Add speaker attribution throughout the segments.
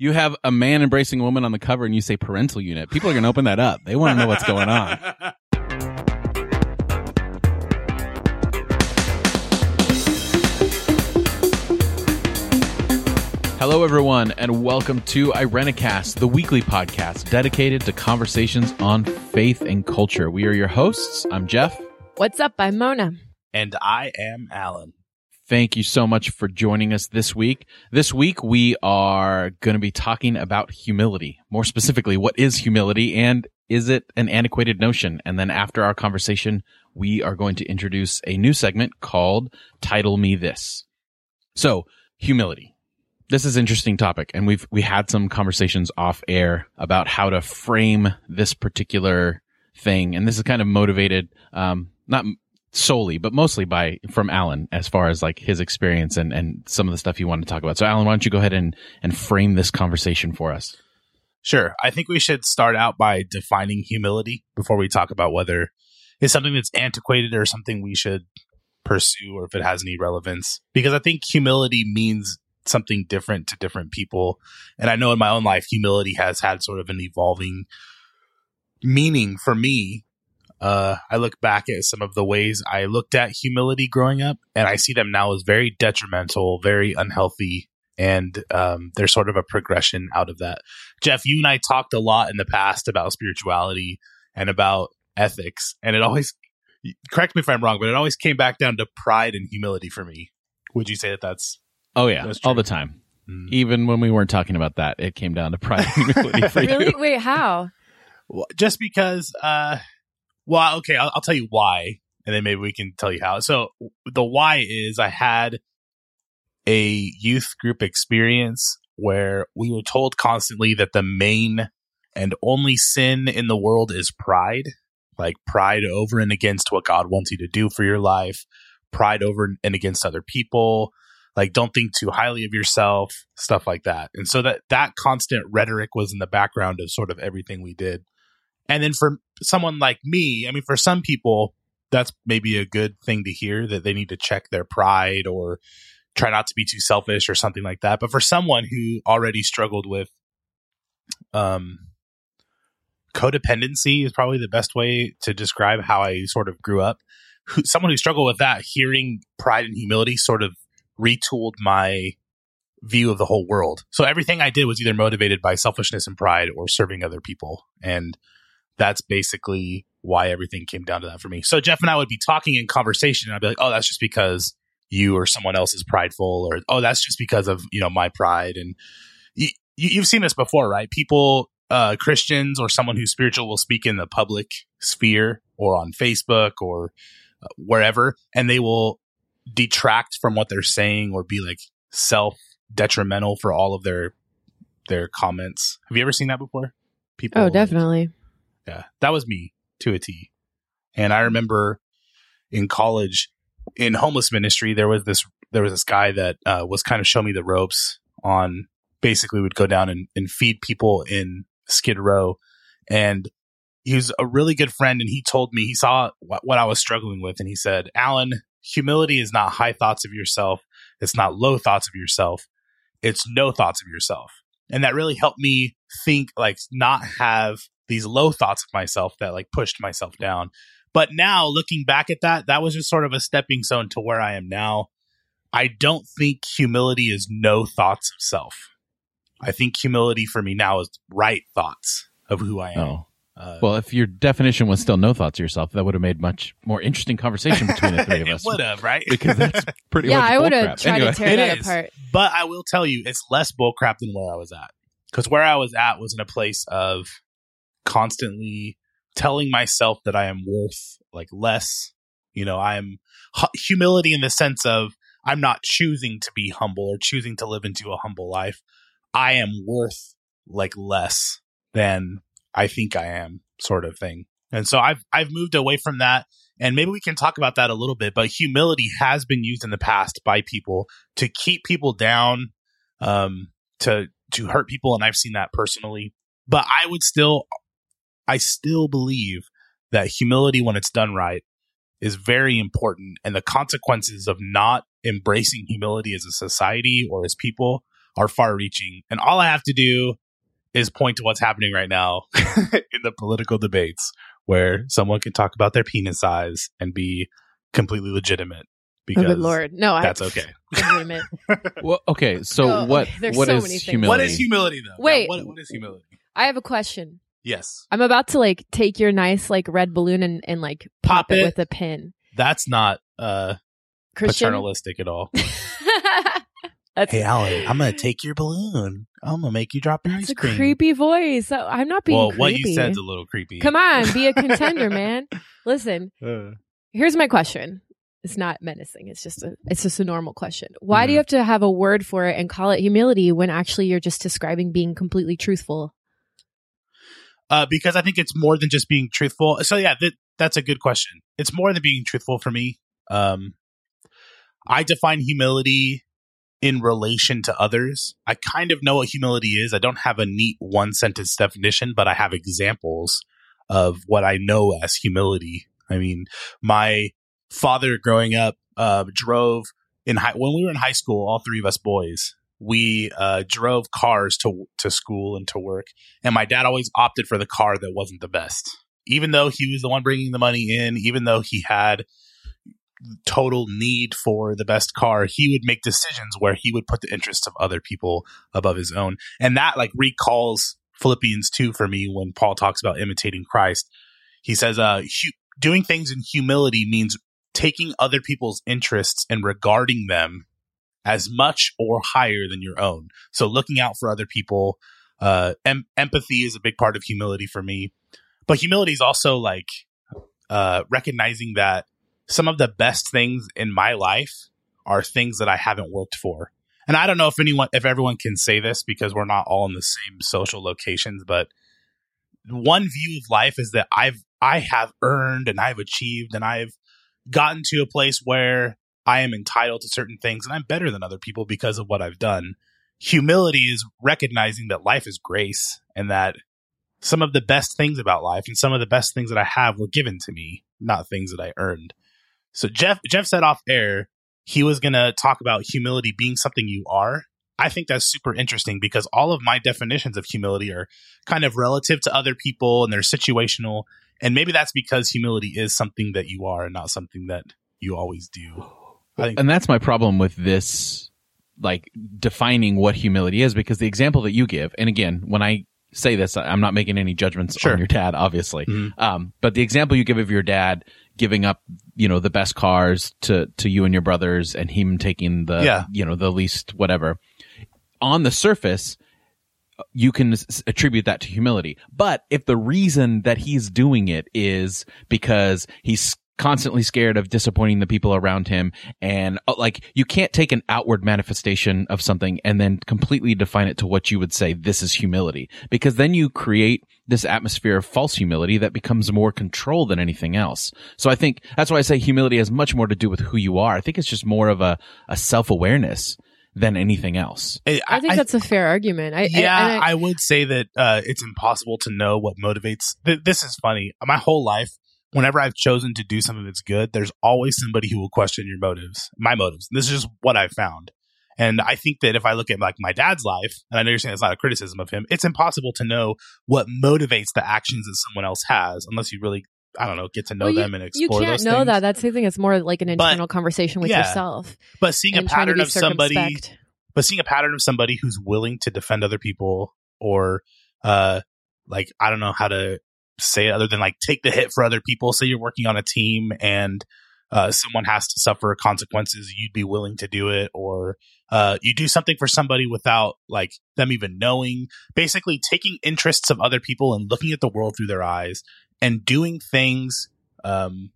Speaker 1: you have a man embracing a woman on the cover and you say parental unit, people are going to open that up. They want to know what's going on. Hello, everyone, and welcome to Irenicast, the weekly podcast dedicated to conversations on faith and culture. We are your hosts. I'm Jeff.
Speaker 2: What's up? I'm Mona.
Speaker 3: And I am Allen.
Speaker 1: Thank you so much for joining us this week. This week, we are going to be talking about humility. More specifically, what is humility and is it an antiquated notion? And then after our conversation, we are going to introduce a new segment called Title Me This. So, humility this is interesting topic and we've we had some conversations off air about how to frame this particular thing and this is kind of motivated um not solely but mostly by from allen as far as like his experience and and some of the stuff he wanted to talk about so allen why don't you go ahead and and frame this conversation for us
Speaker 3: sure i think we should start out by defining humility before we talk about whether it's something that's antiquated or something we should pursue or if it has any relevance because i think humility means something different to different people. And I know in my own life, humility has had sort of an evolving meaning for me. Uh, I look back at some of the ways I looked at humility growing up, and I see them now as very detrimental, very unhealthy, and um, there's sort of a progression out of that. Jeff, you and I talked a lot in the past about spirituality and about ethics, and it always correct me if I'm wrong, but it always came back down to pride and humility for me. Would you say that that's
Speaker 1: Oh yeah, all the time. Mm. Even when we weren't talking about that, it came down to pride and humility for
Speaker 2: really?
Speaker 1: you.
Speaker 2: Wait, how?
Speaker 3: Just because. Uh, well, okay, I'll, I'll tell you why, and then maybe we can tell you how. So the why is I had a youth group experience where we were told constantly that the main and only sin in the world is pride, like pride over and against what God wants you to do for your life, pride over and against other people, like don't think too highly of yourself, stuff like that. And so that that constant rhetoric was in the background of sort of everything we did. And then for someone like me, I mean for some people that's maybe a good thing to hear that they need to check their pride or try not to be too selfish or something like that. But for someone who already struggled with um codependency is probably the best way to describe how I sort of grew up. Who, someone who struggled with that, hearing pride and humility sort of retooled my view of the whole world. So everything I did was either motivated by selfishness and pride or serving other people. And that's basically why everything came down to that for me. So Jeff and I would be talking in conversation and I'd be like, oh, that's just because you or someone else is prideful or, oh, that's just because of, you know, my pride. And you, you've seen this before, right? People, uh, Christians or someone who's spiritual will speak in the public sphere or on Facebook or uh, wherever, and they will detract from what they're saying or be like self detrimental for all of their their comments. Have you ever seen that before?
Speaker 2: People Oh, definitely. Like,
Speaker 3: yeah. That was me to a T. And I remember in college in homeless ministry there was this there was this guy that uh, was kind of show me the ropes on basically would go down and, and feed people in Skid Row and he was a really good friend and he told me he saw what, what I was struggling with and he said, "Allen, humility is not high thoughts of yourself. It's not low thoughts of yourself. It's no thoughts of yourself. And that really helped me think, like, not have these low thoughts of myself that like pushed myself down. But now looking back at that, that was just sort of a stepping stone to where I am now. I don't think humility is no thoughts of self. I think humility for me now is right thoughts of who I am. Oh.
Speaker 1: Uh, well, if your definition was still no thoughts of yourself, that would have made much more interesting conversation between the three of us.
Speaker 3: would have, right?
Speaker 1: Because that's pretty.
Speaker 2: yeah,
Speaker 1: I
Speaker 2: would have tried anyway. to tear it that is. apart.
Speaker 3: But I will tell you, it's less bullcrap than where I was at. Because where I was at was in a place of constantly telling myself that I am worth like less. You know, I'm humility in the sense of I'm not choosing to be humble or choosing to live into a humble life. I am worth like less than I think I am sort of thing. And so I've I've moved away from that and maybe we can talk about that a little bit, but humility has been used in the past by people to keep people down, um, to to hurt people, and I've seen that personally. But I would still I still believe that humility when it's done right is very important and the consequences of not embracing humility as a society or as people are far reaching. And all I have to do is point to what's happening right now in the political debates where someone can talk about their penis size and be completely legitimate because
Speaker 2: oh, good lord, no,
Speaker 3: that's I, okay.
Speaker 1: well, okay. So no, what? What so is humility?
Speaker 3: What is humility, though?
Speaker 2: Wait,
Speaker 3: what, what is humility?
Speaker 2: I have a question.
Speaker 3: Yes,
Speaker 2: I'm about to like take your nice like red balloon and, and like pop, pop it. it. with a pin.
Speaker 3: That's not uh Christian? paternalistic at all. hey, Allen, I'm gonna take your balloon. I'm gonna make you drop an ice cream.
Speaker 2: It's a creepy voice. I'm not being.
Speaker 3: Well,
Speaker 2: creepy.
Speaker 3: what you said's a little creepy.
Speaker 2: Come on, be a contender, man. Listen, uh. here's my question. It's not menacing. It's just a it's just a normal question. Why mm-hmm. do you mm-hmm. have to have a word for it and call it humility when actually you're just describing being completely truthful?
Speaker 3: Uh, because I think it's more than just being truthful. So yeah, that, that's a good question. It's more than being truthful for me. Um, I define humility in relation to others. I kind of know what humility is. I don't have a neat one sentence definition, but I have examples of what I know as humility. I mean, my father growing up uh, drove in high, when we were in high school, all three of us boys, we uh, drove cars to to school and to work, and my dad always opted for the car that wasn't the best, even though he was the one bringing the money in, even though he had total need for the best car, he would make decisions where he would put the interests of other people above his own. And that like recalls Philippians 2 for me when Paul talks about imitating Christ. He says, uh, hu- doing things in humility means taking other people's interests and regarding them as much or higher than your own. So looking out for other people, uh, em- empathy is a big part of humility for me. But humility is also like, uh, recognizing that some of the best things in my life are things that I haven't worked for. And I don't know if anyone, if everyone can say this because we're not all in the same social locations, but one view of life is that I've, I have earned and I've achieved and I've gotten to a place where I am entitled to certain things and I'm better than other people because of what I've done. Humility is recognizing that life is grace and that some of the best things about life and some of the best things that I have were given to me, not things that I earned. So Jeff Jeff said off air he was going to talk about humility being something you are. I think that's super interesting because all of my definitions of humility are kind of relative to other people and they're situational. And maybe that's because humility is something that you are and not something that you always do.
Speaker 1: Think- and that's my problem with this, like defining what humility is, because the example that you give, and again, when I say this, I'm not making any judgments sure. on your dad, obviously. Mm-hmm. Um, but the example you give of your dad giving up, you know, the best cars to, to you and your brothers and him taking the, yeah. you know, the least whatever. On the surface, you can attribute that to humility. But if the reason that he's doing it is because he's constantly scared of disappointing the people around him. And uh, like, you can't take an outward manifestation of something and then completely define it to what you would say this is humility, because then you create this atmosphere of false humility that becomes more control than anything else. So I think that's why I say humility has much more to do with who you are. I think it's just more of a, a self awareness than anything else.
Speaker 2: I, I think I, that's a fair argument. I,
Speaker 3: yeah, I, would say that uh, it's impossible to know what motivates. Th- this is funny. My whole life, whenever I've chosen to do something that's good, there's always somebody who will question your motives, my motives. This is just what I've found. And I think that if I look at like my dad's life, and I know you're saying it's not a criticism of him, it's impossible to know what motivates the actions that someone else has unless you really, I don't know, get to know well, them and explore.
Speaker 2: You can't know
Speaker 3: things.
Speaker 2: that. That's the thing. It's more like an internal but, conversation with yeah. yourself.
Speaker 3: But seeing a pattern of somebody, but seeing a pattern of somebody who's willing to defend other people or, uh, like I don't know how to say it other than like take the hit for other people. Say you're working on a team and uh, someone has to suffer consequences, you'd be willing to do it, or uh, you do something for somebody without like them even knowing. Basically, taking interests of other people and looking at the world through their eyes and doing things um,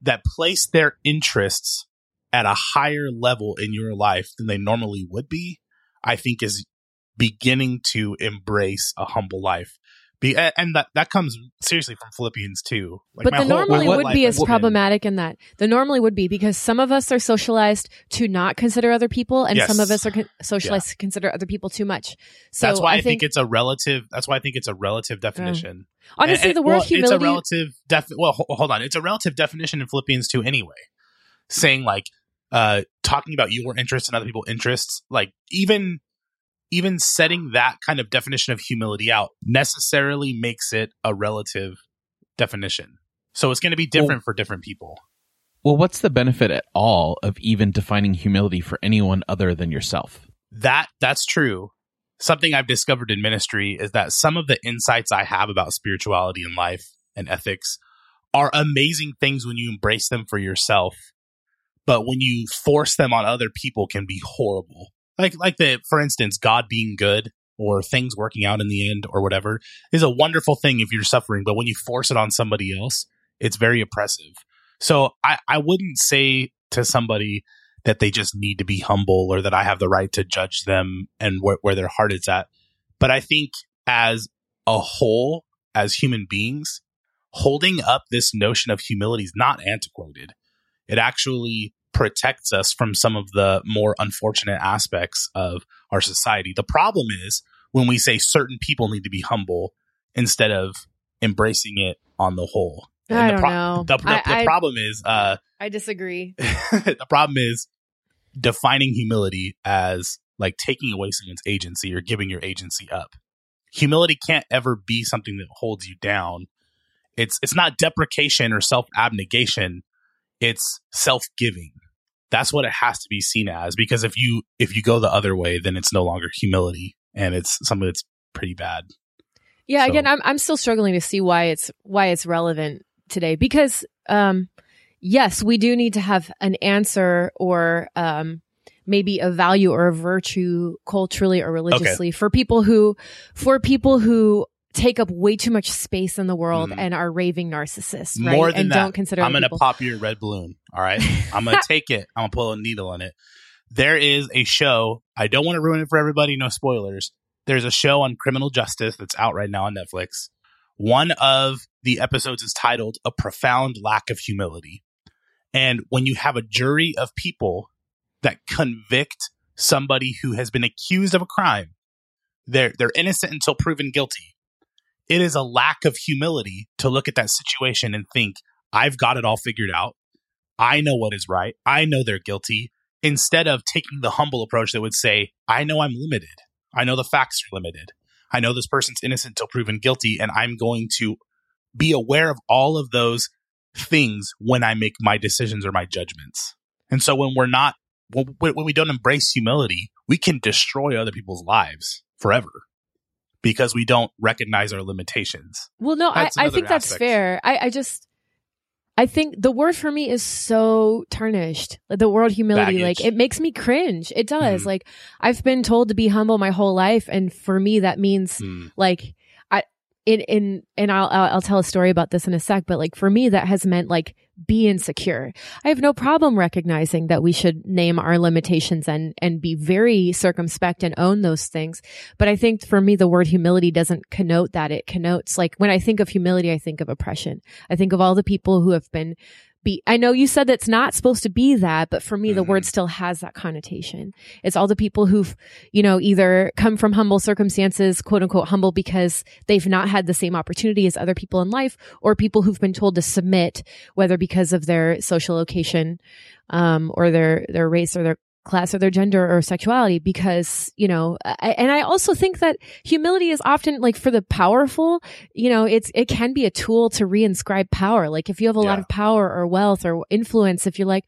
Speaker 3: that place their interests at a higher level in your life than they normally would be. I think is beginning to embrace a humble life. Be, and that that comes seriously from Philippians two.
Speaker 2: Like but the normally would be as problematic in that the normally would be because some of us are socialized to not consider other people, and yes. some of us are con- socialized yeah. to consider other people too much. So
Speaker 3: that's why I, I think, think, it's a relative. That's why I think it's a relative definition.
Speaker 2: Honestly, and, the word well, humility.
Speaker 3: It's a relative. Def- well, hold on. It's a relative definition in Philippians two anyway, saying like uh talking about your interests and other people's interests, like even even setting that kind of definition of humility out necessarily makes it a relative definition. So it's going to be different well, for different people.
Speaker 1: Well, what's the benefit at all of even defining humility for anyone other than yourself?
Speaker 3: That that's true. Something I've discovered in ministry is that some of the insights I have about spirituality and life and ethics are amazing things when you embrace them for yourself, but when you force them on other people can be horrible. Like like the for instance, God being good or things working out in the end or whatever is a wonderful thing if you're suffering, but when you force it on somebody else, it's very oppressive. So I, I wouldn't say to somebody that they just need to be humble or that I have the right to judge them and wh- where their heart is at. But I think as a whole, as human beings, holding up this notion of humility is not antiquated. It actually protects us from some of the more unfortunate aspects of our society. The problem is when we say certain people need to be humble instead of embracing it on the whole.
Speaker 2: And I don't pro- know.
Speaker 3: The, the, I, the I, problem is, uh,
Speaker 2: I disagree.
Speaker 3: the problem is defining humility as like taking away someone's agency or giving your agency up. Humility can't ever be something that holds you down. It's it's not deprecation or self abnegation. It's self giving. That's what it has to be seen as. Because if you if you go the other way, then it's no longer humility, and it's something that's pretty bad.
Speaker 2: Yeah. So. Again, I'm I'm still struggling to see why it's why it's relevant today because um, yes, we do need to have an answer or um, maybe a value or a virtue culturally or religiously okay. for people who for people who take up way too much space in the world mm. and are raving narcissists, right?
Speaker 3: More than
Speaker 2: and
Speaker 3: that,
Speaker 2: don't consider
Speaker 3: I'm going to pop your red balloon. All right. I'm going to take it. I'm going to pull a needle in it. There is a show. I don't want to ruin it for everybody. No spoilers. There's a show on criminal justice that's out right now on Netflix. One of the episodes is titled A Profound Lack of Humility. And when you have a jury of people that convict somebody who has been accused of a crime, they're, they're innocent until proven guilty. It is a lack of humility to look at that situation and think, I've got it all figured out. I know what is right. I know they're guilty. Instead of taking the humble approach that would say, I know I'm limited. I know the facts are limited. I know this person's innocent until proven guilty, and I'm going to be aware of all of those things when I make my decisions or my judgments. And so when we're not, when, when we don't embrace humility, we can destroy other people's lives forever because we don't recognize our limitations.
Speaker 2: Well, no, I, I, think aspect. that's fair. I, I just, I think the word for me is so tarnished. Like the word humility, Baggage. like it makes me cringe. It does. Mm. Like I've been told to be humble my whole life, and for me that means mm. like I in in and I'll, I'll I'll tell a story about this in a sec. But like for me, that has meant like be insecure. I have no problem recognizing that we should name our limitations and, and be very circumspect and own those things. But I think for me, the word humility doesn't connote that. It connotes like when I think of humility, I think of oppression. I think of all the people who have been be I know you said that's not supposed to be that, but for me, mm-hmm. the word mm-hmm. still has that connotation. It's all the people who've, you know, either come from humble circumstances, quote unquote humble because they've not had the same opportunity as other people in life, or people who've been told to submit, whether because of their social location, um, or their, their race or their class or their gender or sexuality because you know I, and i also think that humility is often like for the powerful you know it's it can be a tool to reinscribe power. Like if you have a yeah. lot of power or wealth or influence if you're like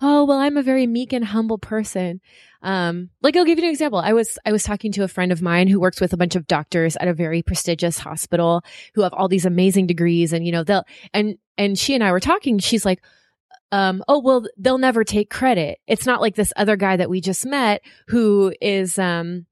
Speaker 2: oh well i'm a very meek and humble person um like i'll give you an example. I was i was talking to a friend of mine who works with a bunch of doctors at a very prestigious hospital who have all these amazing degrees and you know they'll and and she and i were talking. She's like um, oh, well, they'll never take credit. It's not like this other guy that we just met who is, um,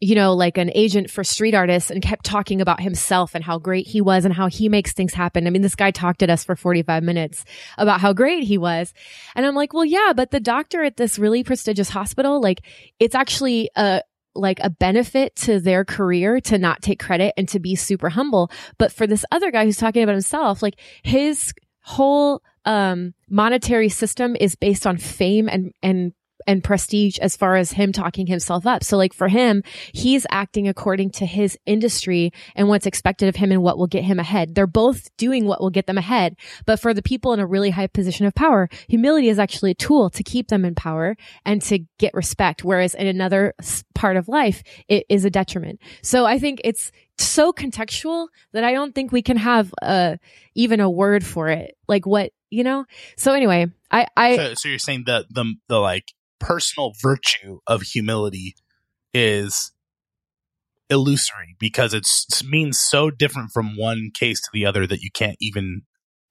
Speaker 2: you know, like an agent for street artists and kept talking about himself and how great he was and how he makes things happen. I mean, this guy talked at us for 45 minutes about how great he was. And I'm like, well, yeah, but the doctor at this really prestigious hospital, like, it's actually a, like a benefit to their career to not take credit and to be super humble. But for this other guy who's talking about himself, like his whole um, monetary system is based on fame and and and prestige as far as him talking himself up. So like for him, he's acting according to his industry and what's expected of him and what will get him ahead. They're both doing what will get them ahead. But for the people in a really high position of power, humility is actually a tool to keep them in power and to get respect. Whereas in another part of life, it is a detriment. So I think it's so contextual that I don't think we can have a, even a word for it. Like what, you know? So anyway, I, I,
Speaker 3: so, so you're saying the, the, the like personal virtue of humility is illusory because it means so different from one case to the other that you can't even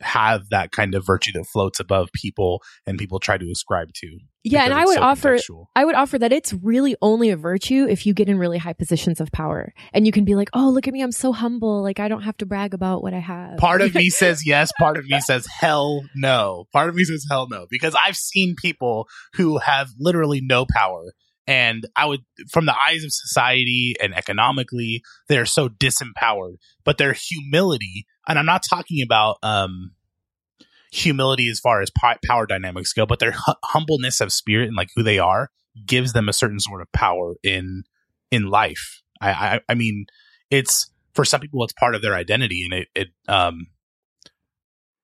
Speaker 3: have that kind of virtue that floats above people and people try to ascribe to.
Speaker 2: Yeah, and I would so offer I would offer that it's really only a virtue if you get in really high positions of power. And you can be like, "Oh, look at me, I'm so humble. Like I don't have to brag about what I have."
Speaker 3: Part of me says yes, part of me says hell no. Part of me says hell no because I've seen people who have literally no power and I would, from the eyes of society and economically, they're so disempowered. But their humility, and I'm not talking about um, humility as far as power dynamics go, but their humbleness of spirit and like who they are gives them a certain sort of power in in life. I, I, I mean, it's for some people, it's part of their identity, and it, it um,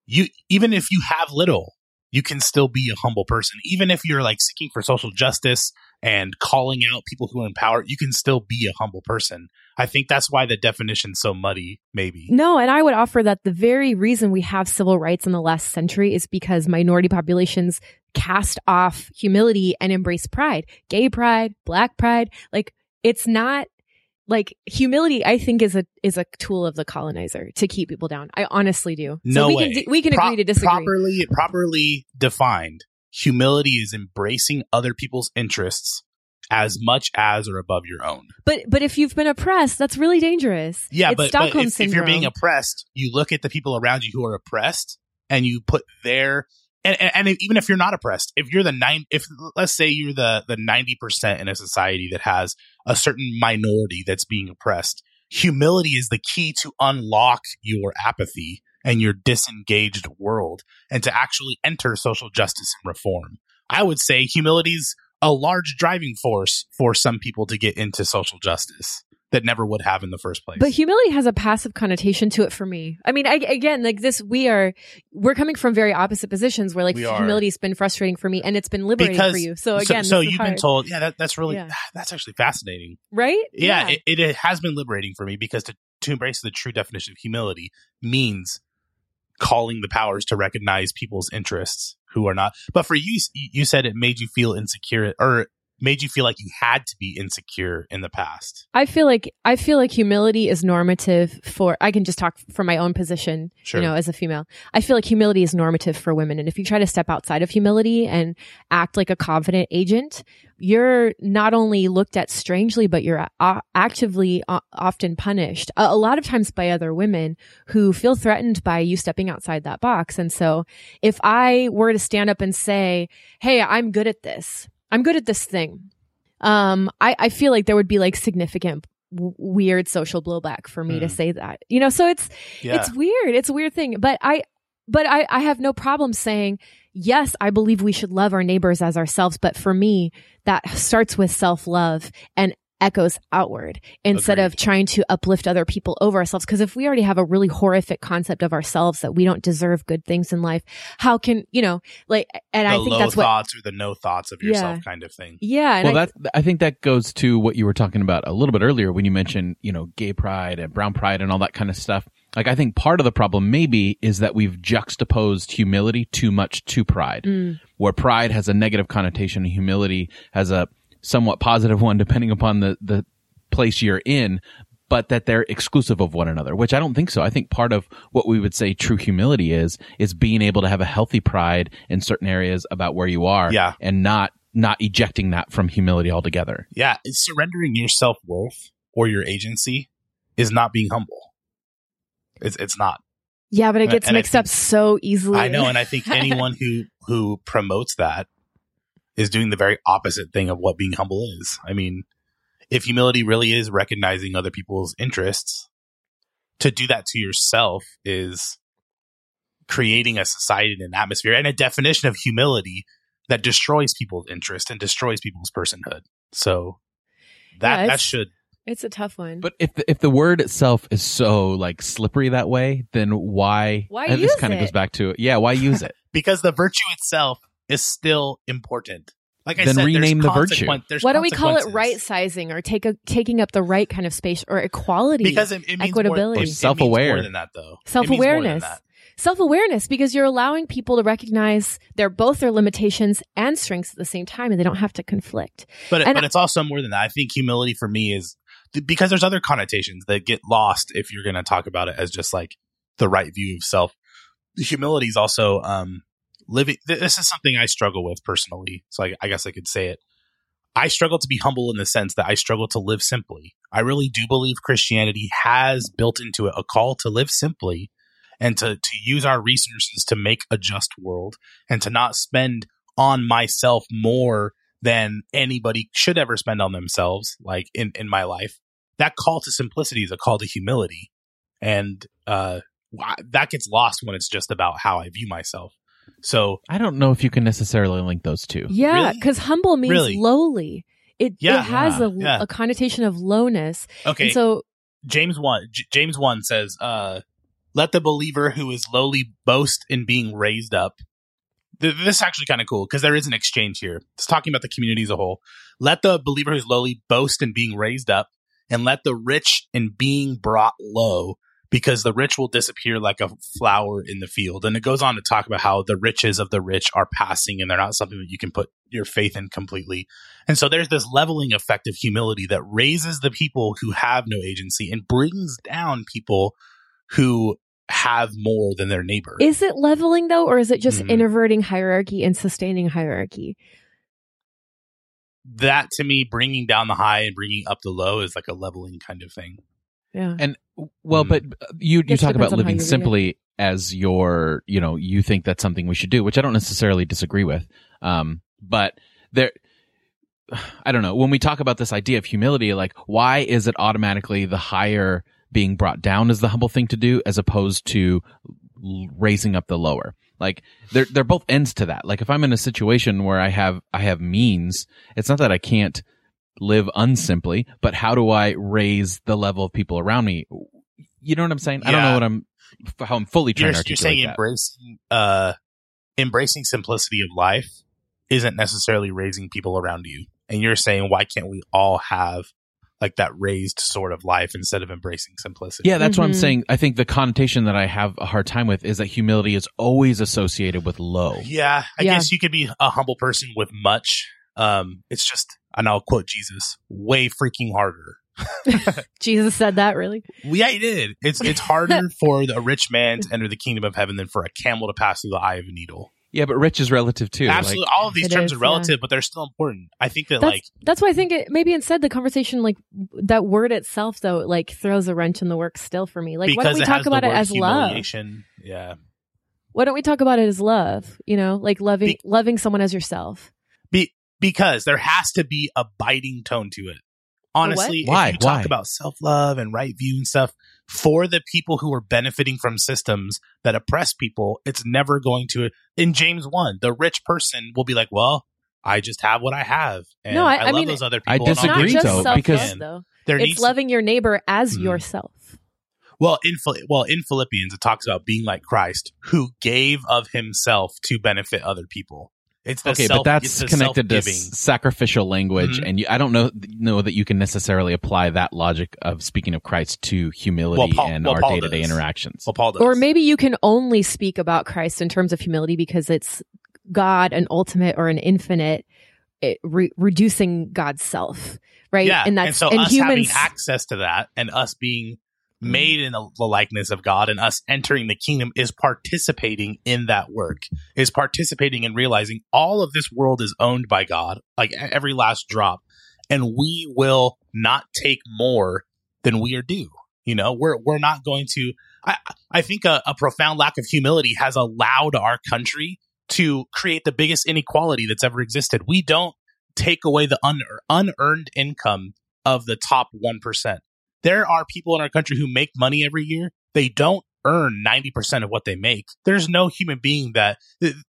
Speaker 3: you even if you have little, you can still be a humble person. Even if you're like seeking for social justice and calling out people who are in power, you can still be a humble person. I think that's why the definition's so muddy, maybe.
Speaker 2: No, and I would offer that the very reason we have civil rights in the last century is because minority populations cast off humility and embrace pride. Gay pride, black pride. Like, it's not like humility i think is a is a tool of the colonizer to keep people down i honestly do
Speaker 3: no
Speaker 2: so we
Speaker 3: way.
Speaker 2: can we can Pro- agree to disagree
Speaker 3: properly properly defined humility is embracing other people's interests as much as or above your own.
Speaker 2: But but if you've been oppressed, that's really dangerous.
Speaker 3: Yeah, it's but, Stockholm but if, if, you're being oppressed, you look at the people around you who are oppressed and you put their and, and, and even if you're not oppressed, if you're the nine, if let's say you're the the ninety percent in a society that has a certain minority that's being oppressed, humility is the key to unlock your apathy and your disengaged world and to actually enter social justice and reform. I would say humility's a large driving force for some people to get into social justice that never would have in the first place.
Speaker 2: But humility has a passive connotation to it for me. I mean, I, again, like this, we are, we're coming from very opposite positions where like humility's been frustrating for me and it's been liberating
Speaker 3: because,
Speaker 2: for you. So again,
Speaker 3: so, so you've hard. been told, yeah, that, that's really, yeah. that's actually fascinating.
Speaker 2: Right?
Speaker 3: Yeah, yeah. It, it has been liberating for me because to, to embrace the true definition of humility means calling the powers to recognize people's interests who are not. But for you, you said it made you feel insecure or made you feel like you had to be insecure in the past?
Speaker 2: I feel like I feel like humility is normative for I can just talk from my own position, sure. you know, as a female. I feel like humility is normative for women and if you try to step outside of humility and act like a confident agent, you're not only looked at strangely but you're a- actively uh, often punished. A-, a lot of times by other women who feel threatened by you stepping outside that box. And so if I were to stand up and say, "Hey, I'm good at this." I'm good at this thing. Um, I, I feel like there would be like significant w- weird social blowback for me mm. to hmm. say that, you know, so it's, yeah. it's weird. It's a weird thing, but I, but I, I have no problem saying, yes, I believe we should love our neighbors as ourselves. But for me, that starts with self love and echoes outward instead Agreed. of trying to uplift other people over ourselves. Because if we already have a really horrific concept of ourselves that we don't deserve good things in life, how can you know? Like, and
Speaker 3: the
Speaker 2: I think that's
Speaker 3: what thoughts or the no thoughts of yourself yeah. kind of thing.
Speaker 2: Yeah.
Speaker 1: well, I, that I think that goes to what you were talking about a little bit earlier when you mentioned you know gay pride and brown pride and all that kind of stuff. Like I think part of the problem maybe is that we've juxtaposed humility too much to pride. Mm. Where pride has a negative connotation, and humility has a somewhat positive one depending upon the, the place you're in, but that they're exclusive of one another, which I don't think so. I think part of what we would say true humility is, is being able to have a healthy pride in certain areas about where you are.
Speaker 3: Yeah.
Speaker 1: And not, not ejecting that from humility altogether.
Speaker 3: Yeah. Surrendering your self worth or your agency is not being humble. It's, it's not.
Speaker 2: Yeah, but it gets and mixed think, up so easily.
Speaker 3: I know. And I think anyone who, who promotes that is doing the very opposite thing of what being humble is. I mean, if humility really is recognizing other people's interests, to do that to yourself is creating a society and an atmosphere and a definition of humility that destroys people's interest and destroys people's personhood. So that
Speaker 2: Yeah,
Speaker 3: that should
Speaker 2: It's a tough one.
Speaker 1: But if the, if the word itself is so like slippery that way, then why?
Speaker 2: Why
Speaker 1: and this kind of goes back to yeah, why use it?
Speaker 3: because the virtue itself is still important. Like I
Speaker 1: Then
Speaker 3: said, there's
Speaker 1: rename the virtue.
Speaker 3: consequence- there's
Speaker 2: Why don't we call it right sizing or take a, taking up the right kind of space or equality?
Speaker 3: Because it, it means
Speaker 2: Equitability.
Speaker 3: more,
Speaker 2: Or
Speaker 3: it means
Speaker 1: self-aware.
Speaker 3: more than that, though. It means
Speaker 2: self
Speaker 3: more than
Speaker 2: awareness.
Speaker 3: that.
Speaker 2: Self awareness because you're allowing people to recognize their both their limitations and strengths at the same time and they don't have to conflict.
Speaker 3: But
Speaker 2: And-
Speaker 3: but it's also more than that. I think humility for me is because there's other connotations that get lost if you're going to talk about it as just like the right view of self. Humility is also um, living. This is something I struggle with personally. So I, I guess I could say it. I struggle to be humble in the sense that I struggle to live simply. I really do believe Christianity has built into it a call to live simply and to, to use our resources to make a just world and to not spend on myself more than anybody should ever spend on themselves, like in, in my life. That call to simplicity is a call to humility. And uh, that gets lost when it's just about how I view myself. So,
Speaker 1: I don't know if you can necessarily link those two.
Speaker 2: Yeah,
Speaker 3: Really?
Speaker 2: because humble means
Speaker 3: Really?
Speaker 2: lowly. It,
Speaker 3: Yeah,
Speaker 2: it has a,
Speaker 3: yeah.
Speaker 2: a connotation of lowness.
Speaker 3: okay.
Speaker 2: And so
Speaker 3: James 1 J- James 1 says uh let the believer who is lowly boast in being raised up Th- this is actually kind of cool because there is an exchange here it's talking about the community as a whole let the believer who's lowly boast in being raised up and let the rich in being brought low because the rich will disappear like a flower in the field and it goes on to talk about how the riches of the rich are passing and they're not something that you can put your faith in completely and so there's this leveling effect of humility that raises the people who have no agency and brings down people who have more than their neighbor.
Speaker 2: is it leveling though, or is it just
Speaker 3: Mhm.
Speaker 2: inverting hierarchy and sustaining hierarchy?
Speaker 3: that to me, bringing down the high and bringing up the low is like a leveling kind of thing.
Speaker 2: Yeah.
Speaker 1: And well,
Speaker 3: Mm.
Speaker 1: but you you talk about living
Speaker 2: you it.
Speaker 1: simply as your, you know, you think that's something we should do, which I don't necessarily disagree with. Um, but there, I don't know. When we talk about this idea of humility, like why is it automatically the higher being brought down is the humble thing to do, as opposed to raising up the lower? Like they're they're both ends to that. Like if I'm in a situation where I have I have means, it's not that I can't live unsimply, but how do I raise the level of people around me? You know what I'm saying? I don't know what I'm how I'm fully trying
Speaker 3: You're,
Speaker 1: to
Speaker 3: you're saying
Speaker 1: that.
Speaker 3: embracing, uh, embracing simplicity of life isn't necessarily raising people around you. And you're saying, why can't we all have like that raised sort of life instead of embracing simplicity?
Speaker 1: Yeah, that's what I'm
Speaker 2: Mhm.
Speaker 1: saying. I think the connotation that I have a hard time with is that humility is always associated with low.
Speaker 3: Yeah, I
Speaker 2: Yeah.
Speaker 3: guess you could be a humble person with much. Um, it's just, and I'll quote Jesus, way freaking harder.
Speaker 2: Jesus said that really.
Speaker 3: Well, yeah, he did. It's it's harder for the rich man to enter the kingdom of heaven than for a camel to pass through the eye of a needle.
Speaker 1: Yeah, but rich is relative too.
Speaker 3: Absolutely,
Speaker 1: Like,
Speaker 3: all of these terms
Speaker 2: is,
Speaker 3: are relative, but they're still important. I think that
Speaker 2: That's
Speaker 3: like
Speaker 2: that's why I think it maybe instead the conversation like that word itself though like throws a wrench in the works still for me. Like why don't we talk about it as love?
Speaker 3: Yeah,
Speaker 2: Why don't we talk about it as love? You know, like loving
Speaker 3: Be-
Speaker 2: loving someone as yourself.
Speaker 3: Be- because there has to be a biting tone to it. Honestly,
Speaker 1: Why?
Speaker 3: if you talk
Speaker 1: Why?
Speaker 3: about self love and right view and stuff for the people who are benefiting from systems that oppress people, it's never going to. In James one, the rich person will be like, "Well, I just have what I have, and
Speaker 2: No, I-
Speaker 3: I,
Speaker 2: I
Speaker 3: love
Speaker 2: mean,
Speaker 3: those other people." I'll
Speaker 2: It's not
Speaker 1: disagree,
Speaker 2: just
Speaker 1: though,
Speaker 2: self
Speaker 1: because-
Speaker 2: though.
Speaker 3: there
Speaker 2: It's
Speaker 3: needs
Speaker 2: loving your neighbor as
Speaker 3: Mhm.
Speaker 2: yourself.
Speaker 3: Well, in well in Philippians, it talks about being like Christ, who gave of himself to benefit other people. It's the
Speaker 1: okay,
Speaker 3: self,
Speaker 1: but that's connected to
Speaker 3: self-giving.
Speaker 1: sacrificial language,
Speaker 3: Mhm.
Speaker 1: and you, I don't know know that you can necessarily apply that logic of speaking of Christ to humility
Speaker 3: Well, Paul-
Speaker 1: and
Speaker 3: well,
Speaker 1: our day to day interactions.
Speaker 3: Well, Paul does.
Speaker 2: Or maybe you can only speak about Christ in terms of humility because it's God, an ultimate or an infinite, it, re- reducing God's self, right?
Speaker 3: yeah,
Speaker 2: and that's
Speaker 3: so
Speaker 2: and
Speaker 3: us
Speaker 2: humans.
Speaker 3: having access to that, and us being Mm-hmm. made in the, likeness of God, and us entering the kingdom is participating in that work. Is participating in realizing all of this world is owned by God, like every last drop, and we will not take more than we are due. You know, we're we're not going to. I I think a, a profound lack of humility has allowed our country to create the biggest inequality that's ever existed. We don't take away the un- unearned income of the top 1%. There are people in our country who make money every year. They don't earn 90% of what they make. There's no human being that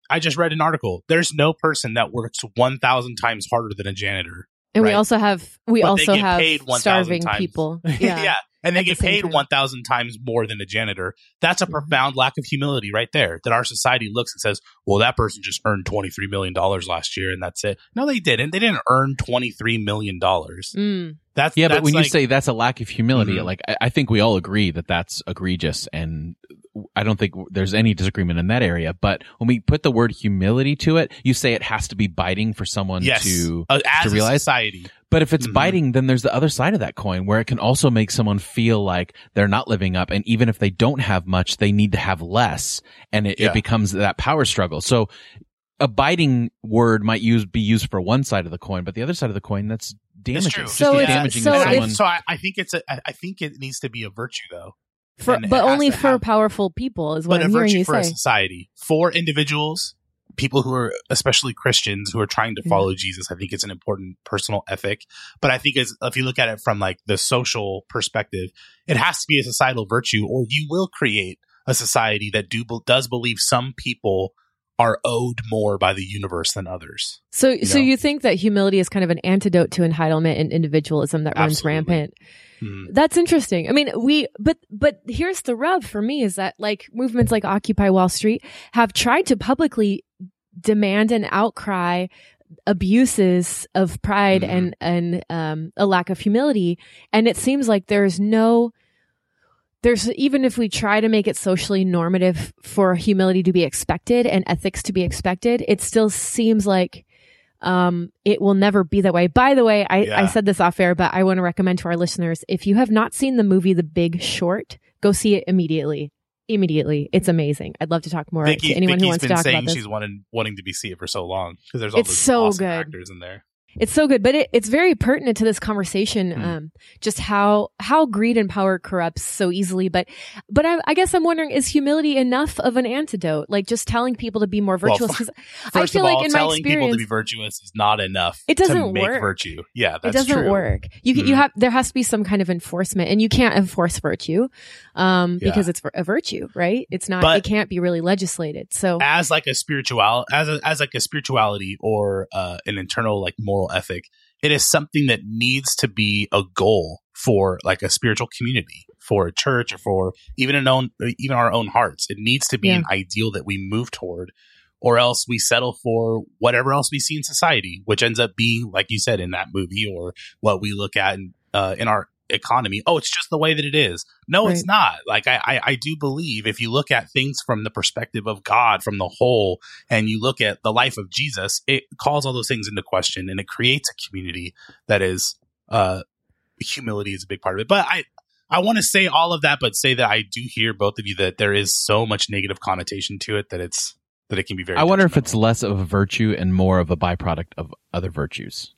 Speaker 3: I just read an article. There's no person that works 1,000 times harder than a janitor.
Speaker 2: And we also have we
Speaker 3: But
Speaker 2: also have
Speaker 3: paid 1,000
Speaker 2: starving people.
Speaker 3: Yeah.
Speaker 2: Yeah.
Speaker 3: And they
Speaker 2: the
Speaker 3: get
Speaker 2: same
Speaker 3: paid 1,000 times more than a janitor. That's a
Speaker 2: Mhm.
Speaker 3: profound lack of humility right there that our society looks and says, well, that person just earned $23 million last year and that's it. No, they didn't. They didn't earn $23 million.
Speaker 2: Mm.
Speaker 3: That's,
Speaker 1: Yeah, but when
Speaker 3: like-
Speaker 1: you say that's a lack of humility,
Speaker 3: Mhm.
Speaker 1: like I, I think we all agree that that's egregious, and I don't think there's any disagreement in that area. But when we put the word humility to it, you say it has to be biting for someone
Speaker 3: yes,
Speaker 1: to.
Speaker 3: uh,
Speaker 1: to realize-
Speaker 3: society.
Speaker 1: But if it's
Speaker 3: Mhm.
Speaker 1: biting, then there's the other side of that coin where it can also make someone feel like they're not living up, and even if they don't have much, they need to have less, and it,
Speaker 3: Yeah.
Speaker 1: it becomes that power struggle. So. A biting word might use be used for one side of the coin, but the other side of the coin that's damaging.
Speaker 3: true.
Speaker 1: Just
Speaker 2: So
Speaker 1: as
Speaker 2: it's-
Speaker 1: damaging
Speaker 2: so
Speaker 1: to
Speaker 3: I-
Speaker 1: someone.
Speaker 3: so I, I think it's a, I think it needs to be a virtue though.
Speaker 2: For, but only for
Speaker 3: have-
Speaker 2: powerful people is what
Speaker 3: but
Speaker 2: I'm
Speaker 3: a
Speaker 2: hearing
Speaker 3: virtue
Speaker 2: you
Speaker 3: for a
Speaker 2: say.
Speaker 3: society for individuals people who are especially christians who are trying to
Speaker 2: Yeah.
Speaker 3: follow jesus i think it's an important personal ethic but i think as, if you look at it from like the social perspective it has to be a societal virtue or you will create a society that do does believe some people are owed more by the universe than others
Speaker 2: So, so
Speaker 3: know?
Speaker 2: you think that humility is kind of an antidote to entitlement and individualism that runs
Speaker 3: Absolutely.
Speaker 2: rampant?
Speaker 3: Mhm.
Speaker 2: That's interesting. I mean, we, but, but here's the rub for me is that like movements like Occupy Wall Street have tried to publicly demand and outcry abuses of pride
Speaker 3: Mhm.
Speaker 2: and, and, um, a lack of humility. And it seems like there's no, there's even if we try to make it socially normative for humility to be expected and ethics to be expected, it still seems like um, it will never be that way. By the way, I,
Speaker 3: Yeah.
Speaker 2: I said this off air, but I want to recommend to our listeners if you have not seen the movie The Big Short, go see it immediately. Immediately, it's amazing. I'd love to talk more
Speaker 3: Vicky,
Speaker 2: to anyone
Speaker 3: Vicky's
Speaker 2: who wants to talk
Speaker 3: saying
Speaker 2: about this.
Speaker 3: she's wanting wanting to be see it for so long because there's all
Speaker 2: It's
Speaker 3: those
Speaker 2: so
Speaker 3: awesome
Speaker 2: good.
Speaker 3: actors in there.
Speaker 2: It's so good, but it, it's very pertinent to this conversation.
Speaker 3: Hmm.
Speaker 2: Um, just how how greed and power corrupts so easily. But but I, I guess I'm wondering: is humility enough of an antidote? Like just telling people to be more virtuous? Because I
Speaker 3: First
Speaker 2: feel
Speaker 3: of all,
Speaker 2: like in my
Speaker 3: telling people to be virtuous is not enough.
Speaker 2: It doesn't
Speaker 3: to make
Speaker 2: work.
Speaker 3: virtue. Yeah,
Speaker 2: it doesn't
Speaker 3: true.
Speaker 2: work. You can you
Speaker 3: Mhm.
Speaker 2: have there has to be some kind of enforcement, and you can't enforce virtue, um,
Speaker 3: Yeah.
Speaker 2: because it's a virtue, right? It's not.
Speaker 3: But-
Speaker 2: it can't be really legislated. So
Speaker 3: As like a spiritual, as a, as like a spirituality or uh, an internal like moral ethic, it is something that needs to be a goal for like a spiritual community, for a church, or for even an own even our own hearts. It needs to be
Speaker 2: Yeah.
Speaker 3: an ideal that we move toward, or else we settle for whatever else we see in society, which ends up being like you said in that movie, or what we look at in, uh, in our economy. Oh, it's just the way that it is. No, it's not. Like I, I, I do believe if you look at things from the perspective of God, from the whole, and you look at the life of Jesus, it calls all those things into question and it creates a community that is uh humility is a big part of it. But I I want to say all of that, but say that I do hear both of you that there is so much negative connotation to it that it's that it can be very
Speaker 1: I wonder if it's less of a virtue and more of a byproduct of other virtues.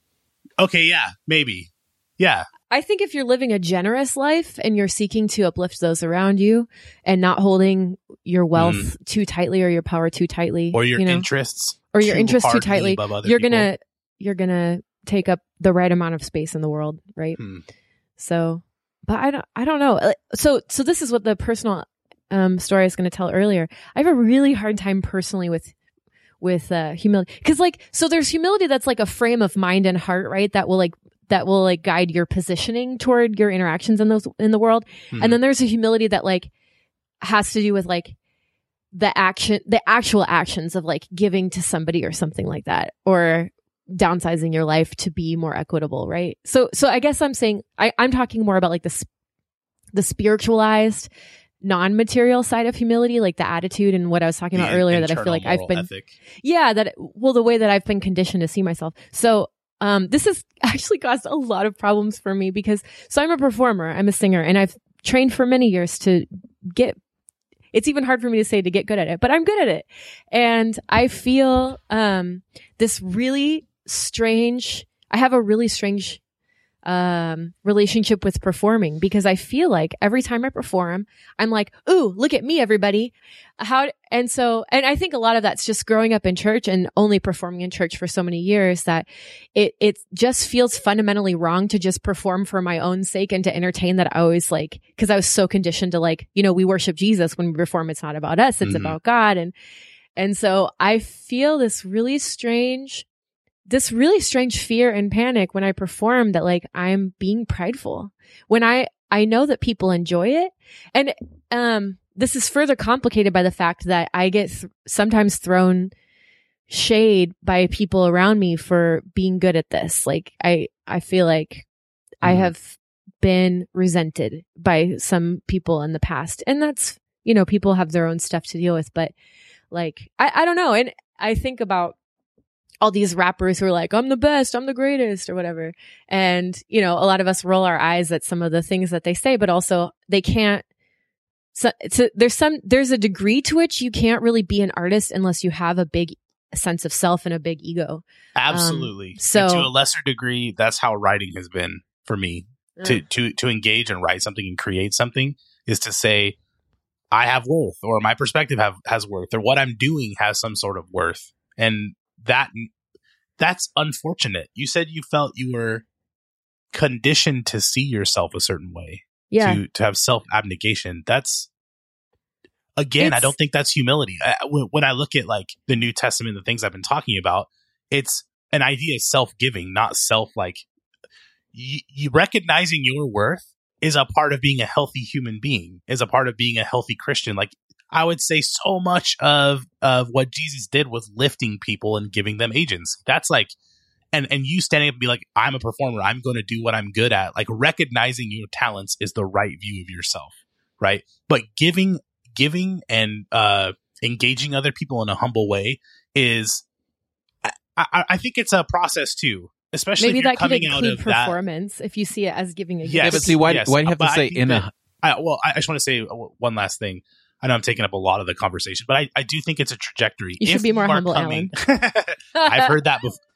Speaker 3: Okay, yeah, maybe. Yeah.
Speaker 2: I think if you're living a generous life and you're seeking to uplift those around you and not holding your wealth too tightly or your power too tightly,
Speaker 3: Or your
Speaker 2: you know,
Speaker 3: interests
Speaker 2: or your interests too tightly, you're gonna you're gonna take up the right amount of space in the world, right?
Speaker 3: Hmm.
Speaker 2: So, but I don't I don't know. So so this is what the personal um story I was going to tell earlier. I have a really hard time personally with with uh humility because like so there's humility that's like a frame of mind and heart right that will like that will like guide your positioning toward your interactions in those in the world
Speaker 3: Mhm.
Speaker 2: and then there's a humility that like has to do with like the action the actual actions of like giving to somebody or something like that or downsizing your life to be more equitable right so so i guess i'm saying I, i'm talking more about like the sp- the spiritualized non-material side of humility like the attitude and what i was talking about earlier that i feel like i've been
Speaker 3: ethic.
Speaker 2: yeah that well the way that i've been conditioned to see myself so um this has actually caused a lot of problems for me because so i'm a performer i'm a singer and i've trained for many years to get it's even hard for me to say to get good at it but i'm good at it. And i feel um this really strange i have a really strange um relationship with performing because i feel like every time i perform i'm like ooh look at me everybody how and so and i think a lot of that's just growing up in church and only performing in church for so many years that it it just feels fundamentally wrong to just perform for my own sake and to entertain that i always like because i was so conditioned to like you know we worship jesus when we perform it's not about us it's
Speaker 3: Mhm.
Speaker 2: about god and And so I feel this really strange, this really strange fear and panic when I perform that like I'm being prideful. When I, I know that people enjoy it. And, um, this is further complicated by the fact that I get th- sometimes thrown shade by people around me for being good at this. Like I, I feel like I
Speaker 3: Mhm.
Speaker 2: have been resented by some people in the past. And that's, you know, people have their own stuff to deal with, but like, I, I don't know. And I think about all these rappers who are like, I'm the best, I'm the greatest, or whatever. And, you know, a lot of us roll our eyes at some of the things that they say, but also they can't. So, so there's some, there's a degree to which you can't really be an artist unless you have a big sense of self and a big ego.
Speaker 3: Absolutely.
Speaker 2: Um, so-
Speaker 3: and to a lesser degree, that's how writing has been for me. To to to engage and write something and create something is to say, I have worth, or my perspective have has worth, or what I'm doing has some sort of worth, and that that's unfortunate. You said you felt you were conditioned to see yourself a certain way,
Speaker 2: yeah.
Speaker 3: to to have self abnegation. That's again, I don't think that's humility. I, when, I look at like the New Testament, the things I've been talking about, it's an idea of self giving, not self like you, you recognizing your worth is a part of being a healthy human being, is a part of being a healthy Christian. Like I would say so much of of what Jesus did was lifting people and giving them agents. That's like and and you standing up and be like, I'm a performer, I'm gonna do what I'm good at. Like recognizing your talents is the right view of yourself. Right. But giving giving and uh engaging other people in a humble way is I, I, I think it's a process too. Especially
Speaker 2: Maybe
Speaker 3: if you're
Speaker 2: that could
Speaker 3: coming out
Speaker 2: include
Speaker 3: of that
Speaker 2: performance if you see it as giving a
Speaker 3: Yes.
Speaker 1: Yeah,
Speaker 2: gift.
Speaker 1: but see, why,
Speaker 3: yes.
Speaker 1: why do you have
Speaker 3: But
Speaker 1: to
Speaker 3: I
Speaker 1: say in
Speaker 3: that-
Speaker 1: a,
Speaker 3: I, well, I, I just want to say uh, one last thing. I know I'm taking up a lot of the conversation, but I, I do think it's a trajectory.
Speaker 2: You should
Speaker 3: If
Speaker 2: be more humble,
Speaker 3: coming- I've heard that before.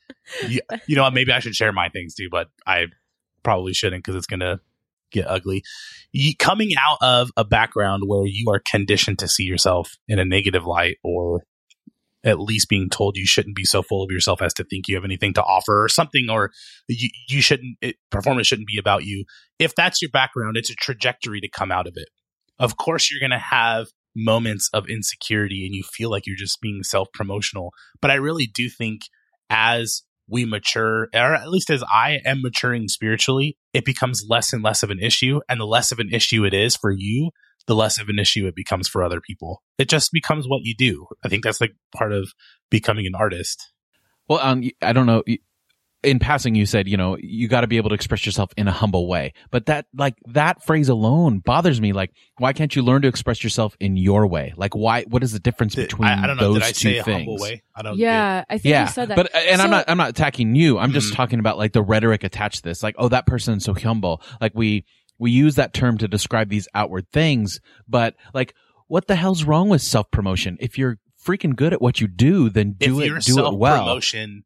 Speaker 3: You, you know, what, maybe I should share my things too, but I probably shouldn't because it's going to get ugly. You, coming out of a background where you are conditioned to see yourself in a negative light or at least being told you shouldn't be so full of yourself as to think you have anything to offer or something or you, you shouldn't it, performance shouldn't be about you if that's your background it's a trajectory to come out of it of course you're going to have moments of insecurity and you feel like you're just being self-promotional. But i really do think as we mature or at least as i am maturing spiritually it becomes less and less of an issue. And the less of an issue it is for you the less of an issue it becomes for other people. It just becomes what you do. I think that's like part of becoming an artist.
Speaker 1: Well, um, I don't know. In passing, you said, you know, you got to be able to express yourself in a humble way. But that, like, that phrase alone bothers me. Like, why can't you learn to express yourself in your way? Like, why, what is the difference between
Speaker 3: I, I don't know
Speaker 1: those
Speaker 3: did i
Speaker 1: two
Speaker 3: say a
Speaker 1: things?
Speaker 3: humble way i don't
Speaker 2: yeah, I think
Speaker 1: yeah,
Speaker 2: you said that.
Speaker 1: but and I'm not I'm not attacking you. I'm just
Speaker 3: Mhm.
Speaker 1: talking about like the rhetoric attached to this. Like, oh, that person's so humble. Like we we use that term to describe these outward things, but like, what the hell's wrong with self promotion? If you're freaking good at what you do, then do
Speaker 3: if
Speaker 1: it do it well.
Speaker 3: promotion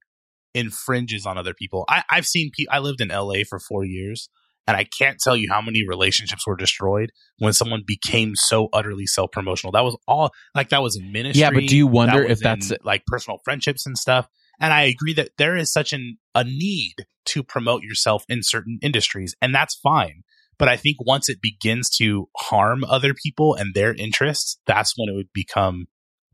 Speaker 3: infringes on other people. I, i've seen pe- i lived in la for four years and i can't tell you how many relationships were destroyed when someone became so utterly self-promotional. That was all like that was in ministry.
Speaker 1: Yeah, but do you wonder
Speaker 3: that
Speaker 1: if that's-
Speaker 3: in, like personal friendships and stuff. And i agree that there is such an a need to promote yourself in certain industries and that's fine. But i think once it begins to harm other people and their interests that's when it would become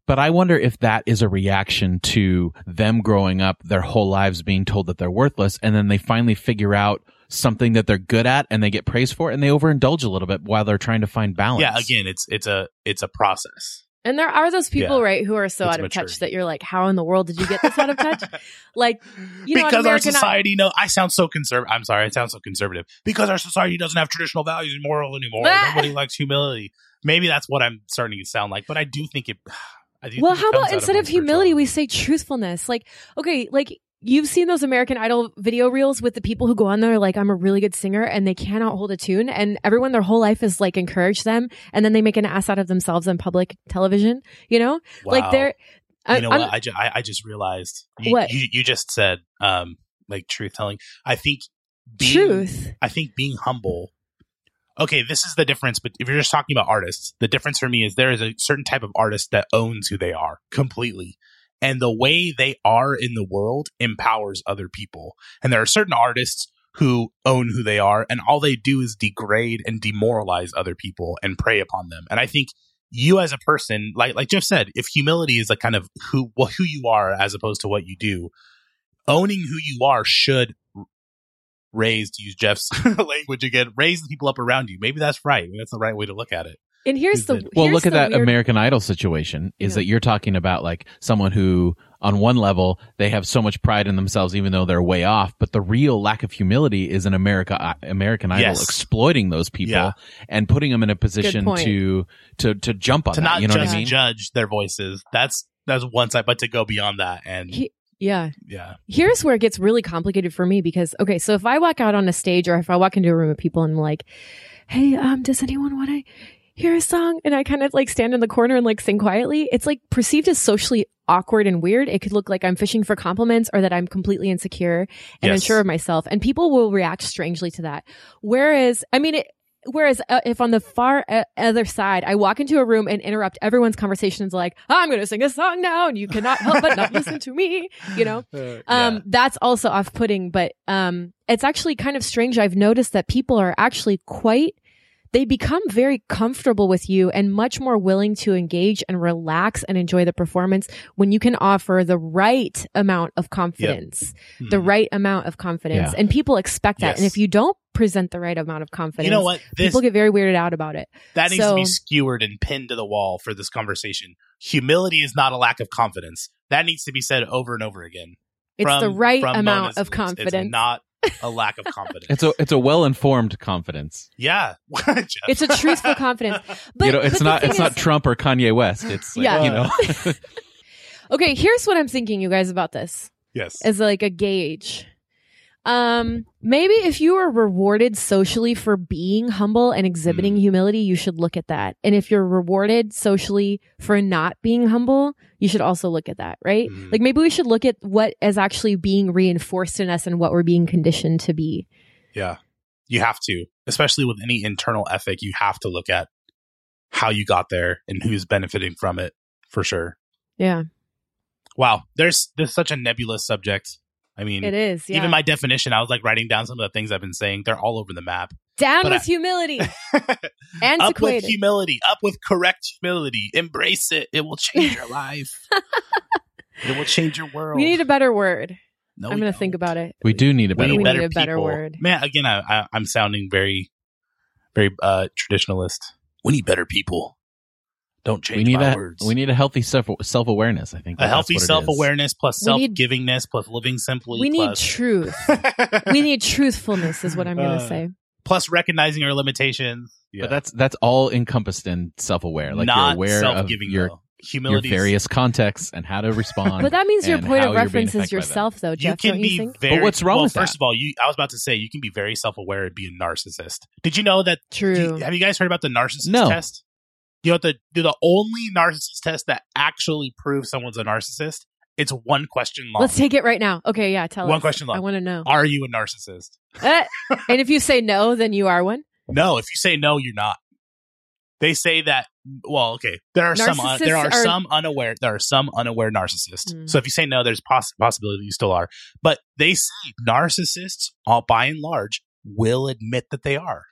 Speaker 1: But I wonder if that is a reaction to them growing up their whole lives being told that they're worthless, and then they finally figure out something that they're good at and they get praised for it and they overindulge a little bit while they're trying to find balance.
Speaker 3: yeah again it's it's a it's a process
Speaker 2: And there are those people,
Speaker 3: Yeah.
Speaker 2: right, who are so
Speaker 3: It's
Speaker 2: out of
Speaker 3: maturity.
Speaker 2: touch that you're like, how in the world did you get this out of touch? like, you know, in
Speaker 3: because our
Speaker 2: American-
Speaker 3: society no i sound so conservative i'm sorry i sound so conservative because our society doesn't have traditional values and moral anymore nobody likes humility maybe that's what i'm starting to sound like but i do think it I do
Speaker 2: Well, how about instead
Speaker 3: my
Speaker 2: of humility, we say truthfulness? Like, okay, like you've seen those American Idol video reels with the people who go on there like, I'm a really good singer and they cannot hold a tune. And everyone their whole life is like encourage them. And then they make an ass out of themselves on public television, you know? Like they're, I-
Speaker 3: you know
Speaker 2: I'm-
Speaker 3: what I, ju- I, I just realized you,
Speaker 2: What?
Speaker 3: you, you just said um like truth telling i think being,
Speaker 2: truth.
Speaker 3: I think being humble. Okay, this is the difference. But if you're just talking about artists, the difference for me is there is a certain type of artist that owns who they are completely. And the way they are in the world empowers other people. And there are certain artists who own who they are, and all they do is degrade and demoralize other people and prey upon them. And I think you as a person, like like Jeff said, if humility is like kind of who well, who you are as opposed to what you do, owning who you are should raise to use Jeff's language again, raise the people up around you. Maybe that's right. Maybe that's the right way to look at it.
Speaker 2: And here's the
Speaker 3: it-
Speaker 1: Well,
Speaker 2: here's
Speaker 1: look at that
Speaker 2: weird-
Speaker 1: American Idol situation. Is
Speaker 2: Yeah.
Speaker 1: that you're talking about like someone who, on one level, they have so much pride in themselves, even though they're way off. But the real lack of humility is an America uh, American Idol
Speaker 3: Yes.
Speaker 1: exploiting those people
Speaker 3: Yeah.
Speaker 1: and putting them in a position to to to jump on
Speaker 3: to
Speaker 1: that.
Speaker 3: not
Speaker 1: You know
Speaker 3: just
Speaker 1: what I mean?
Speaker 3: judge their voices. That's that's one side, but to go beyond that and
Speaker 2: He- Yeah.
Speaker 3: yeah,
Speaker 2: Here's where it gets really complicated for me because okay, so if I walk out on a stage or if I walk into a room of people and I'm like, "Hey, um, does anyone want to hear a song?" and I kind of like stand in the corner and like sing quietly, it's like perceived as socially awkward and weird. It could look like I'm fishing for compliments or that I'm completely insecure and
Speaker 3: Yes.
Speaker 2: unsure of myself, and people will react strangely to that. Whereas, I mean, it, Whereas uh, if on the far uh, other side, I walk into a room and interrupt everyone's conversations like, I'm going to sing a song now and you cannot help but not listen to me, you know? Um, that's also off putting, but, um, it's actually kind of strange. I've noticed that people are actually quite, they become very comfortable with you and much more willing to engage and relax and enjoy the performance when you can offer the right amount of confidence, the
Speaker 3: Mhm.
Speaker 2: right amount of confidence.
Speaker 1: Yeah.
Speaker 2: And people expect that. And if you don't present the right amount of confidence,
Speaker 3: You know what? This
Speaker 2: people get very weirded out about it.
Speaker 3: that needs to be skewered and pinned to the wall for this conversation. Humility is not a lack of confidence. That needs to be said over and over again.
Speaker 2: It's
Speaker 3: from-
Speaker 2: the right amount of confidence.
Speaker 3: It's not a lack of confidence.
Speaker 1: It's a it's a well informed confidence.
Speaker 3: yeah.
Speaker 2: It's a truthful confidence. But,
Speaker 1: you know, it's
Speaker 2: the
Speaker 1: not
Speaker 2: thing
Speaker 1: it's not Trump or Kanye West. It's like,
Speaker 2: Yeah.
Speaker 1: you know.
Speaker 2: Okay, here's what I'm thinking, you guys, about this
Speaker 3: yes.
Speaker 2: as like a gauge. Um, maybe if you are rewarded socially for being humble and exhibiting
Speaker 3: Mm.
Speaker 2: humility, you should look at that. And if you're rewarded socially for not being humble, you should also look at that, right?
Speaker 3: Mm.
Speaker 2: Like maybe we should look at what is actually being reinforced in us and what we're being conditioned to be.
Speaker 3: Yeah. You have to, especially with any internal ethic, you have to look at how you got there and who's benefiting from it for sure.
Speaker 2: Yeah,
Speaker 3: Wow. There's there's such a nebulous subject. I mean,
Speaker 2: it is. Yeah.
Speaker 3: even my definition, I was like writing down some of the things I've been saying. They're all over the map.
Speaker 2: Down
Speaker 3: but
Speaker 2: with
Speaker 3: I-
Speaker 2: humility.
Speaker 3: up with humility, up with correct humility. Embrace it. It will change your life. it will change your world.
Speaker 2: we need a better word.
Speaker 3: No,
Speaker 2: I'm going to think about it.
Speaker 1: we do need a better
Speaker 2: We
Speaker 1: word.
Speaker 2: need
Speaker 3: better
Speaker 2: a better
Speaker 3: people.
Speaker 2: word.
Speaker 3: Man, again, I, I, I'm sounding very, very uh, traditionalist. We need better people. Don't change
Speaker 1: We need
Speaker 3: my
Speaker 1: a
Speaker 3: words.
Speaker 1: we need a healthy self self awareness. I think
Speaker 3: a healthy
Speaker 1: what it is.
Speaker 3: self awareness plus self
Speaker 2: need-
Speaker 3: givingness plus living simply.
Speaker 2: We need
Speaker 3: plus,
Speaker 2: truth. we need truthfulness, is what I'm going to
Speaker 3: Uh,
Speaker 2: say.
Speaker 3: plus recognizing our limitations. Yeah.
Speaker 1: But that's that's all encompassed in self aware. Like
Speaker 3: not
Speaker 1: you're aware of
Speaker 3: self-giving.
Speaker 1: your
Speaker 3: though. Humility. is-
Speaker 1: various contexts and how to respond.
Speaker 2: But that means your point of
Speaker 1: you're
Speaker 2: reference is yourself, though,
Speaker 3: You can
Speaker 2: don't
Speaker 3: be
Speaker 2: you think?
Speaker 3: very.
Speaker 1: But what's wrong
Speaker 3: well,
Speaker 1: with
Speaker 3: First
Speaker 1: that?
Speaker 3: of all, you. I was about to say you can be very self-aware and be a narcissist. Did you know that?
Speaker 2: True.
Speaker 3: you- have you guys heard about the narcissist
Speaker 1: No.
Speaker 3: test? You know what the do the only narcissist test that actually proves someone's a narcissist? It's one question long.
Speaker 2: Let's take it right now. Okay, yeah, tell
Speaker 3: One
Speaker 2: us.
Speaker 3: question long.
Speaker 2: I want to know.
Speaker 3: Are you a narcissist?
Speaker 2: Eh, and if you say no, then you are one.
Speaker 3: No. If you say no, you're not. They say that. Well, okay. There are some.
Speaker 2: Narcissists
Speaker 3: there are,
Speaker 2: are-
Speaker 3: some unaware. There are some unaware narcissists.
Speaker 2: Mm.
Speaker 3: So if you say no, there's poss- possibility that you still are. But they say narcissists, all by and large, will admit that they are.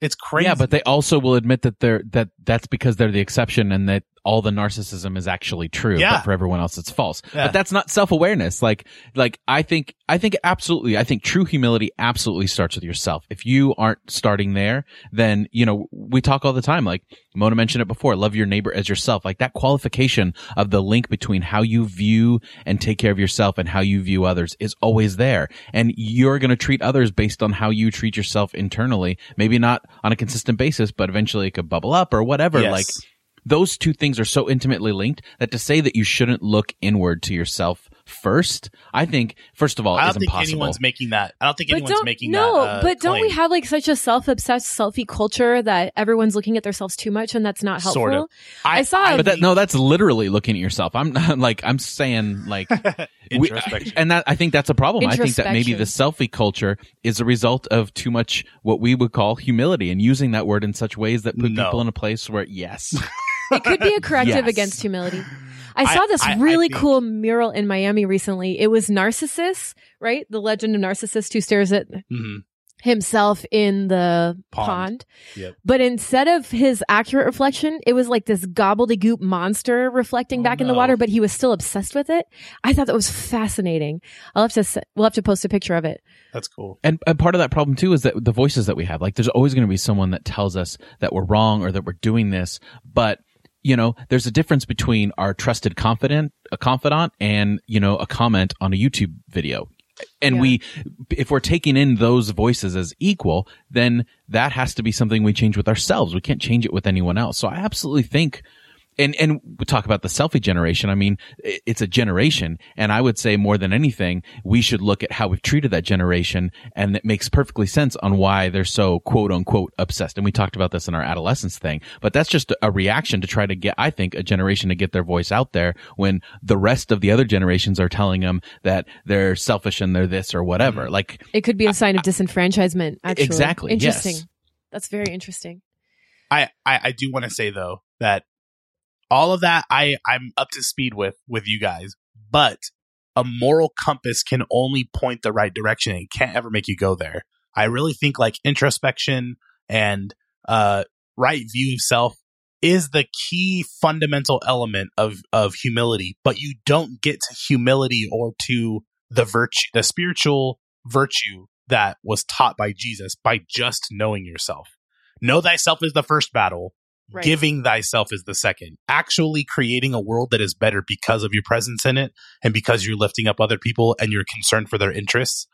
Speaker 3: It's crazy.
Speaker 1: Yeah, but they also will admit that they're that that's because they're the exception and that all the narcissism is actually true.
Speaker 3: Yeah.
Speaker 1: But for everyone else it's false.
Speaker 3: Yeah.
Speaker 1: But that's not self awareness. Like like I think I think absolutely I think true humility absolutely starts with yourself. If you aren't starting there, then you know, we talk all the time, like Mona mentioned it before, love your neighbor as yourself. Like that qualification of the link between how you view and take care of yourself and how you view others is always there. And you're going to treat others based on how you treat yourself internally. Maybe not on a consistent basis, but eventually it could bubble up or whatever.
Speaker 3: Yes.
Speaker 1: Like those two things are so intimately linked that to say that you shouldn't look inward to yourself first, I think, first of all,
Speaker 3: I
Speaker 1: is
Speaker 3: don't think
Speaker 1: impossible.
Speaker 3: anyone's making that. I don't think
Speaker 2: But
Speaker 3: anyone's
Speaker 2: don't
Speaker 3: making
Speaker 2: no,
Speaker 3: that. uh,
Speaker 2: but don't we have like such a self-obsessed selfie culture that everyone's looking at themselves too much, and that's not helpful.
Speaker 3: Sort of.
Speaker 2: I saw-
Speaker 1: but that, no, that's literally looking at yourself. I'm not like, I'm saying like, we-
Speaker 3: introspection.
Speaker 1: and that, I think that's a problem. I think that maybe the selfie culture is a result of too much what we would call humility and using that word in such ways that put
Speaker 3: No.
Speaker 1: people in a place where, yes.
Speaker 2: it could be a corrective
Speaker 1: Yes.
Speaker 2: against humility. I
Speaker 3: I-
Speaker 2: saw this
Speaker 3: I- I
Speaker 2: really
Speaker 3: think-
Speaker 2: cool mural in Miami recently. It was Narcissus, right? The legend of Narcissus who stares at
Speaker 3: Mhm.
Speaker 2: himself in the
Speaker 3: Pond.
Speaker 2: pond.
Speaker 3: Yep.
Speaker 2: But instead of his accurate reflection, it was like this gobbledygook monster reflecting
Speaker 3: Oh,
Speaker 2: back in the water, but he was still obsessed with it. I thought that was fascinating. I'll have to, we'll have to post a picture of it.
Speaker 3: That's cool.
Speaker 1: And, and part of that problem too is that the voices that we have, like there's always going to be someone that tells us that we're wrong or that we're doing this, but you know, there's a difference between our trusted confidant, a confidant and, you know, a comment on a YouTube video. And
Speaker 2: Yeah.
Speaker 1: we, if we're taking in those voices as equal, then that has to be something we change with ourselves. We can't change it with anyone else. So I absolutely think and and we talk about the selfie generation. I mean, it's a generation, and I would say more than anything, we should look at how we've treated that generation, and it makes perfectly sense on why they're so quote unquote obsessed. And we talked about this in our adolescence thing, but that's just a reaction to try to get, I think, a generation to get their voice out there when the rest of the other generations are telling them that they're selfish and they're this or whatever. Mm-hmm. Like,
Speaker 2: It could be a sign of disenfranchisement, actually.
Speaker 1: Exactly,
Speaker 2: Interesting.
Speaker 1: yes.
Speaker 2: That's very interesting.
Speaker 3: I, I, I do want to say though that all of that I, I'm up to speed with with you guys, but a moral compass can only point the right direction and can't ever make you go there. I really think like introspection and uh right view of self is the key fundamental element of of humility, but you don't get to humility or to the virtue the spiritual virtue that was taught by Jesus by just knowing yourself. Know thyself is the first battle.
Speaker 2: Right.
Speaker 3: Giving thyself is the second. Actually creating a world that is better because of your presence in it and because you're lifting up other people and you're concerned for their interests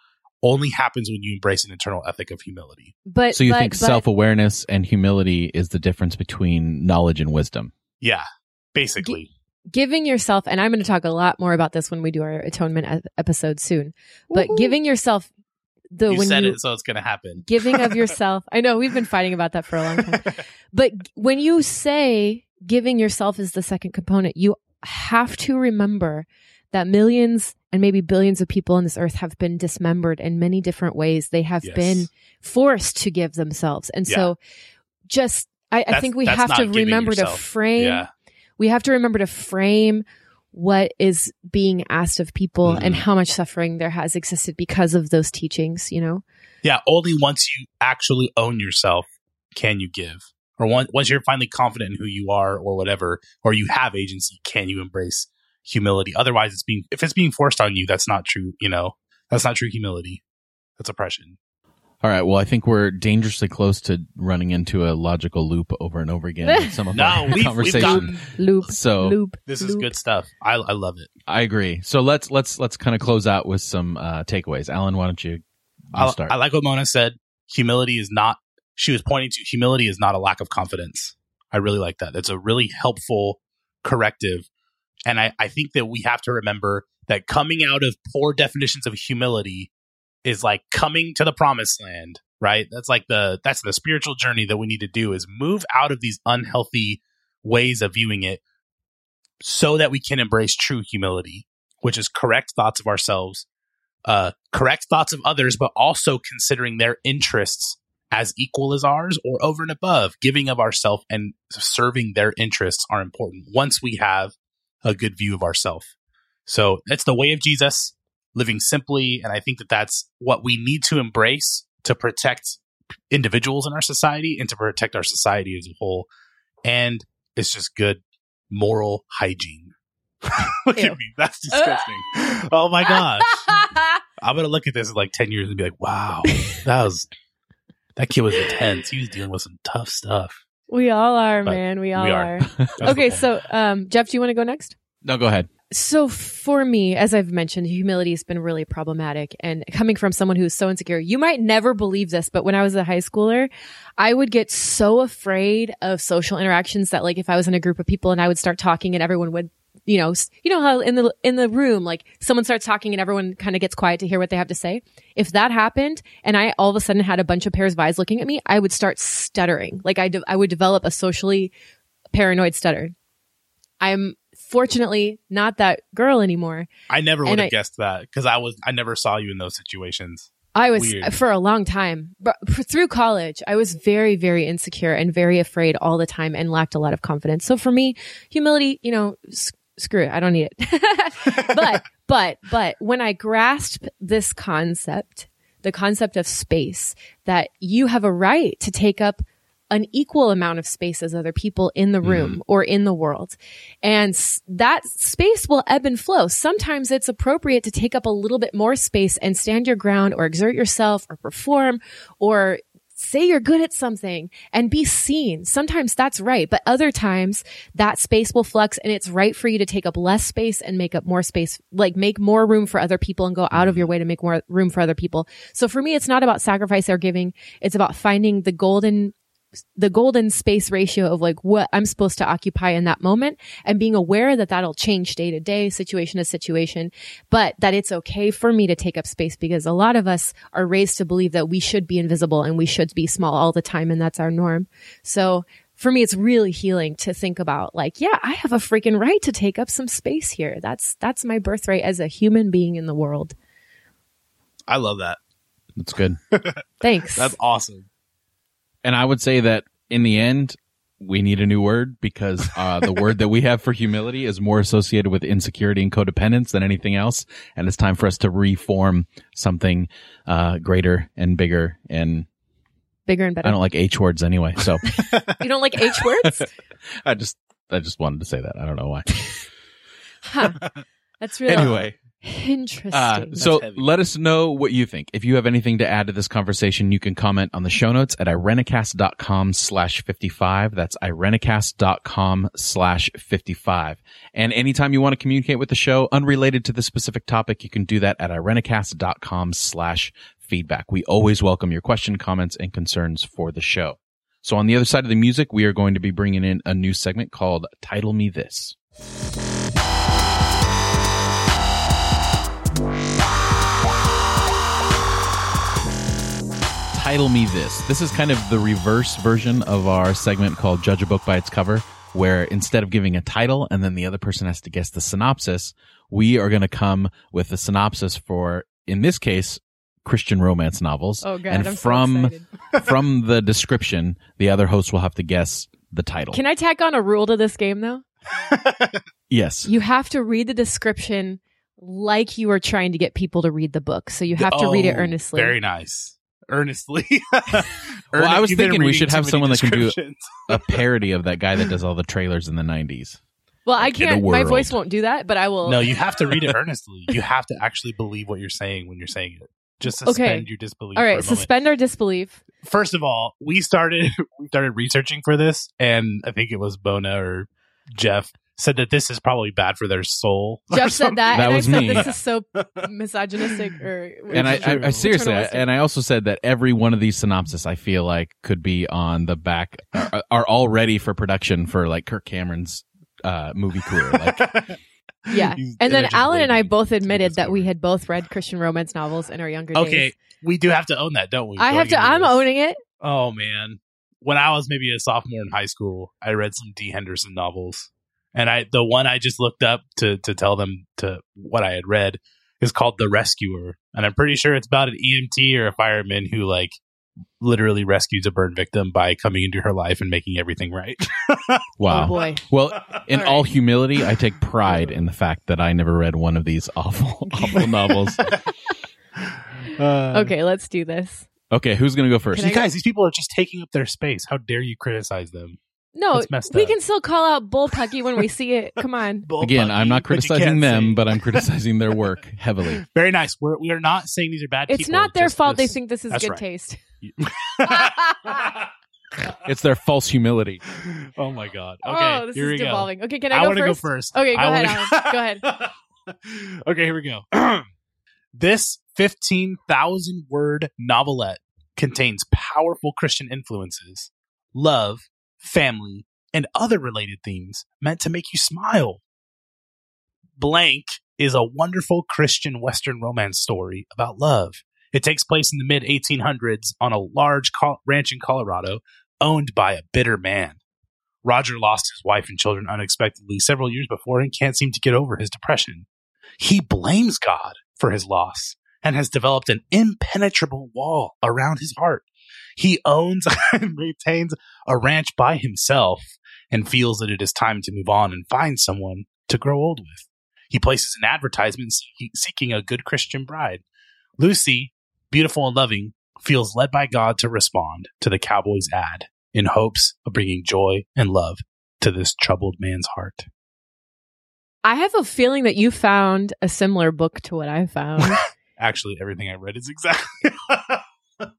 Speaker 3: only happens when you embrace an internal ethic of humility.
Speaker 2: But
Speaker 1: so you
Speaker 2: but-
Speaker 1: think
Speaker 2: but-
Speaker 1: self awareness and humility is the difference between knowledge and wisdom?
Speaker 3: Yeah, basically.
Speaker 2: giving yourself and i'm going to talk a lot more about this when we do our atonement episode soon but giving yourself the
Speaker 3: you
Speaker 2: when
Speaker 3: said
Speaker 2: you
Speaker 3: it, so it's going to happen.
Speaker 2: giving of yourself i know we've been fighting about that for a long time but when you say giving yourself is the second component you have to remember that millions and maybe billions of people on this earth have been dismembered in many different ways they have
Speaker 3: Yes.
Speaker 2: been forced to give themselves and so just I, I think we have to remember to frame
Speaker 3: yeah.
Speaker 2: we have to remember to frame what is being asked of people
Speaker 3: Mhm.
Speaker 2: and how much suffering there has existed because of those teachings, you know?
Speaker 3: Yeah, only once you actually own yourself can you give. Or once, once you're finally confident in who you are or whatever, or you have agency, can you embrace humility? Otherwise, it's being, if it's being forced on you, that's not true, you know, that's not true humility. That's oppression.
Speaker 1: All right. Well, I think we're dangerously close to running into a logical loop over and over again in some of
Speaker 3: No,
Speaker 1: our
Speaker 3: we've, we've
Speaker 1: conversation.
Speaker 3: gotten,
Speaker 2: Loop,
Speaker 1: so
Speaker 2: loop.
Speaker 3: this is
Speaker 2: loop.
Speaker 3: good stuff. I, I love it.
Speaker 1: I agree. So let's let's let's kind of close out with some uh, takeaways. Allen, why don't you, you
Speaker 3: I,
Speaker 1: start?
Speaker 3: I like what Mona said. Humility is not, she was pointing to humility is not a lack of confidence. I really like that. That's a really helpful corrective. And I, I think that we have to remember that coming out of poor definitions of humility is like coming to the promised land, right? That's like the, that's the spiritual journey that we need to do is move out of these unhealthy ways of viewing it so that we can embrace true humility, which is correct thoughts of ourselves uh, correct thoughts of others, but also considering their interests as equal as ours or over and above. Giving of ourself and serving their interests are important once we have a good view of ourself. So it's the way of Jesus, living simply. And I think that that's what we need to embrace to protect individuals in our society and to protect our society as a whole. And it's just good moral hygiene. Look
Speaker 2: Ew.
Speaker 3: at me. That's disgusting. oh my gosh. I'm gonna look at this in like ten years and be like, "Wow, that was that kid was intense. He was dealing with some tough stuff."
Speaker 2: we all are,
Speaker 3: But
Speaker 2: man. We all
Speaker 3: we
Speaker 2: are.
Speaker 3: are.
Speaker 2: Okay, so um, Jeff, do you want to go next?
Speaker 1: no, go ahead.
Speaker 2: So for me, as I've mentioned, humility has been really problematic. And coming from someone who's so insecure, you might never believe this, but when I was a high schooler, I would get so afraid of social interactions that like if I was in a group of people and I would start talking and everyone would you know, you know how in the in the room, like someone starts talking and everyone kind of gets quiet to hear what they have to say. If that happened, and I all of a sudden had a bunch of pairs of eyes looking at me, I would start stuttering. Like I, de- I would develop a socially paranoid stutter. I'm fortunately not that girl anymore.
Speaker 3: I never
Speaker 2: And
Speaker 3: would
Speaker 2: I-
Speaker 3: have guessed that because I was I never saw you in those situations.
Speaker 2: I was
Speaker 3: Weird.
Speaker 2: for a long time, but through college, I was very, very insecure and very afraid all the time and lacked a lot of confidence. So for me, humility, you know, s- screw it. I don't need it. but, but, but when I grasped this concept the concept of space, that you have a right to take up an equal amount of space as other people in the room mm. or in the world. And that space will ebb and flow. Sometimes it's appropriate to take up a little bit more space and stand your ground or exert yourself or perform or say you're good at something and be seen. Sometimes that's right. But other times that space will flux and it's right for you to take up less space and make up more space, like make more room for other people and go out of your way to make more room for other people. So for me, it's not about sacrifice or giving. It's about finding the golden the golden space ratio of like what I'm supposed to occupy in that moment and being aware that that'll change day to day, situation to situation, but that it's okay for me to take up space because a lot of us are raised to believe that we should be invisible and we should be small all the time. And that's our norm. So for me, it's really healing to think about like, yeah, I have a freaking right to take up some space here. That's, that's my birthright as a human being in the world.
Speaker 3: I love that.
Speaker 1: That's good.
Speaker 2: Thanks.
Speaker 3: That's awesome.
Speaker 1: And I would say that in the end, we need a new word because uh, the word that we have for humility is more associated with insecurity and codependence than anything else. And it's time for us to reform something uh, greater and bigger and
Speaker 2: bigger and better.
Speaker 1: I don't like H words anyway. So
Speaker 2: you don't like H words?
Speaker 1: I just I just wanted to say that. I don't know why.
Speaker 2: huh. That's really
Speaker 1: anyway.
Speaker 2: Interesting.
Speaker 1: Uh, so let us know what you think. If you have anything to add to this conversation, you can comment on the show notes at irenicast.com slash 55. That's irenicast.com slash 55. And anytime you want to communicate with the show unrelated to the specific topic, you can do that at irenicast.com slash feedback. We always welcome your question, comments, and concerns for the show. So on the other side of the music, we are going to be bringing in a new segment called Title Me This. Title me this. This is kind of the reverse version of our segment called Judge a Book by Its Cover, where instead of giving a title and then the other person has to guess the synopsis, we are going to come with the synopsis for, in this case, Christian romance novels.
Speaker 2: Oh god,
Speaker 1: and
Speaker 2: I'm
Speaker 1: from
Speaker 2: so
Speaker 1: from the description, the other host will have to guess the title.
Speaker 2: Can I tack on a rule to this game though?
Speaker 1: yes.
Speaker 2: You have to read the description like you are trying to get people to read the book. So you have to read it oh, earnestly.
Speaker 3: Very nice earnestly.
Speaker 1: well, I was thinking we should have someone that can do a parody of that guy that does all the trailers in the 90s.
Speaker 2: Well, I can't. My voice won't do that, but I will.
Speaker 3: No, you have to read it earnestly. You have to actually believe what you're saying when you're saying it. Just suspend okay. your disbelief.
Speaker 2: All right, suspend our disbelief.
Speaker 3: First of all, we started we started researching for this, and I think it was Mona or Jeff said that this is probably bad for their soul.
Speaker 2: Jeff said that.
Speaker 1: That was
Speaker 2: I
Speaker 1: me.
Speaker 2: This is so misogynistic. Or
Speaker 1: and I, I, I seriously, and I also said that every one of these synopses I feel like could be on the back are, are all ready for production for like Kirk Cameron's uh, movie career. Like,
Speaker 2: yeah, and then Allen and I both admitted that we had both read Christian romance novels in our younger
Speaker 3: days.
Speaker 2: Okay,
Speaker 3: we do have to own that, don't we?
Speaker 2: I have to. I'm this? owning it.
Speaker 3: Oh man, when I was maybe a sophomore in high school, I read some Dee Henderson novels. And I, the one I just looked up to to tell them to what I had read is called The Rescuer, and I'm pretty sure it's about an EMT or a fireman who like literally rescues a burn victim by coming into her life and making everything right.
Speaker 1: wow.
Speaker 2: Oh boy.
Speaker 1: Well, in all, all right. humility, I take pride in the fact that I never read one of these awful, awful novels.
Speaker 2: Uh, okay, let's do this.
Speaker 1: Okay, who's going to go first?
Speaker 3: You guys, these people are just taking up their space. How dare you criticize them?
Speaker 2: No, we up. can still call out Bullpucky when we see it. Come on.
Speaker 1: Again, I'm not criticizing them, but I'm criticizing their work heavily.
Speaker 3: Very nice. We're, we are not saying these are bad
Speaker 2: it's
Speaker 3: people.
Speaker 2: not their fault this, they think this is good right. taste.
Speaker 1: it's their false humility.
Speaker 3: Oh my god.
Speaker 2: Oh,
Speaker 3: okay,
Speaker 2: oh, this
Speaker 3: is
Speaker 2: devolving. Okay, can I, I go
Speaker 3: first?
Speaker 2: go
Speaker 3: first.
Speaker 2: Okay, go I ahead, Allen. Go
Speaker 3: ahead. okay, here we go. this 15,000 word novelette contains powerful Christian influences, love, family, and other related themes meant to make you smile. Blank is a wonderful Christian Western romance story about love. It takes place in the mid 1800s on a large ranch in Colorado owned by a bitter man. Roger lost his wife and children unexpectedly several years before and can't seem to get over his depression. He blames God for his loss and has developed an impenetrable wall around his heart he owns and maintains a ranch by himself and feels that it is time to move on and find someone to grow old with. He places an advertisement seeking a good Christian bride. Lucy, beautiful and loving, feels led by God to respond to the Cowboys ad in hopes of bringing joy and love to this troubled man's heart.
Speaker 2: I have a feeling that you found a similar book to what I found.
Speaker 3: Actually, everything I read is exactly.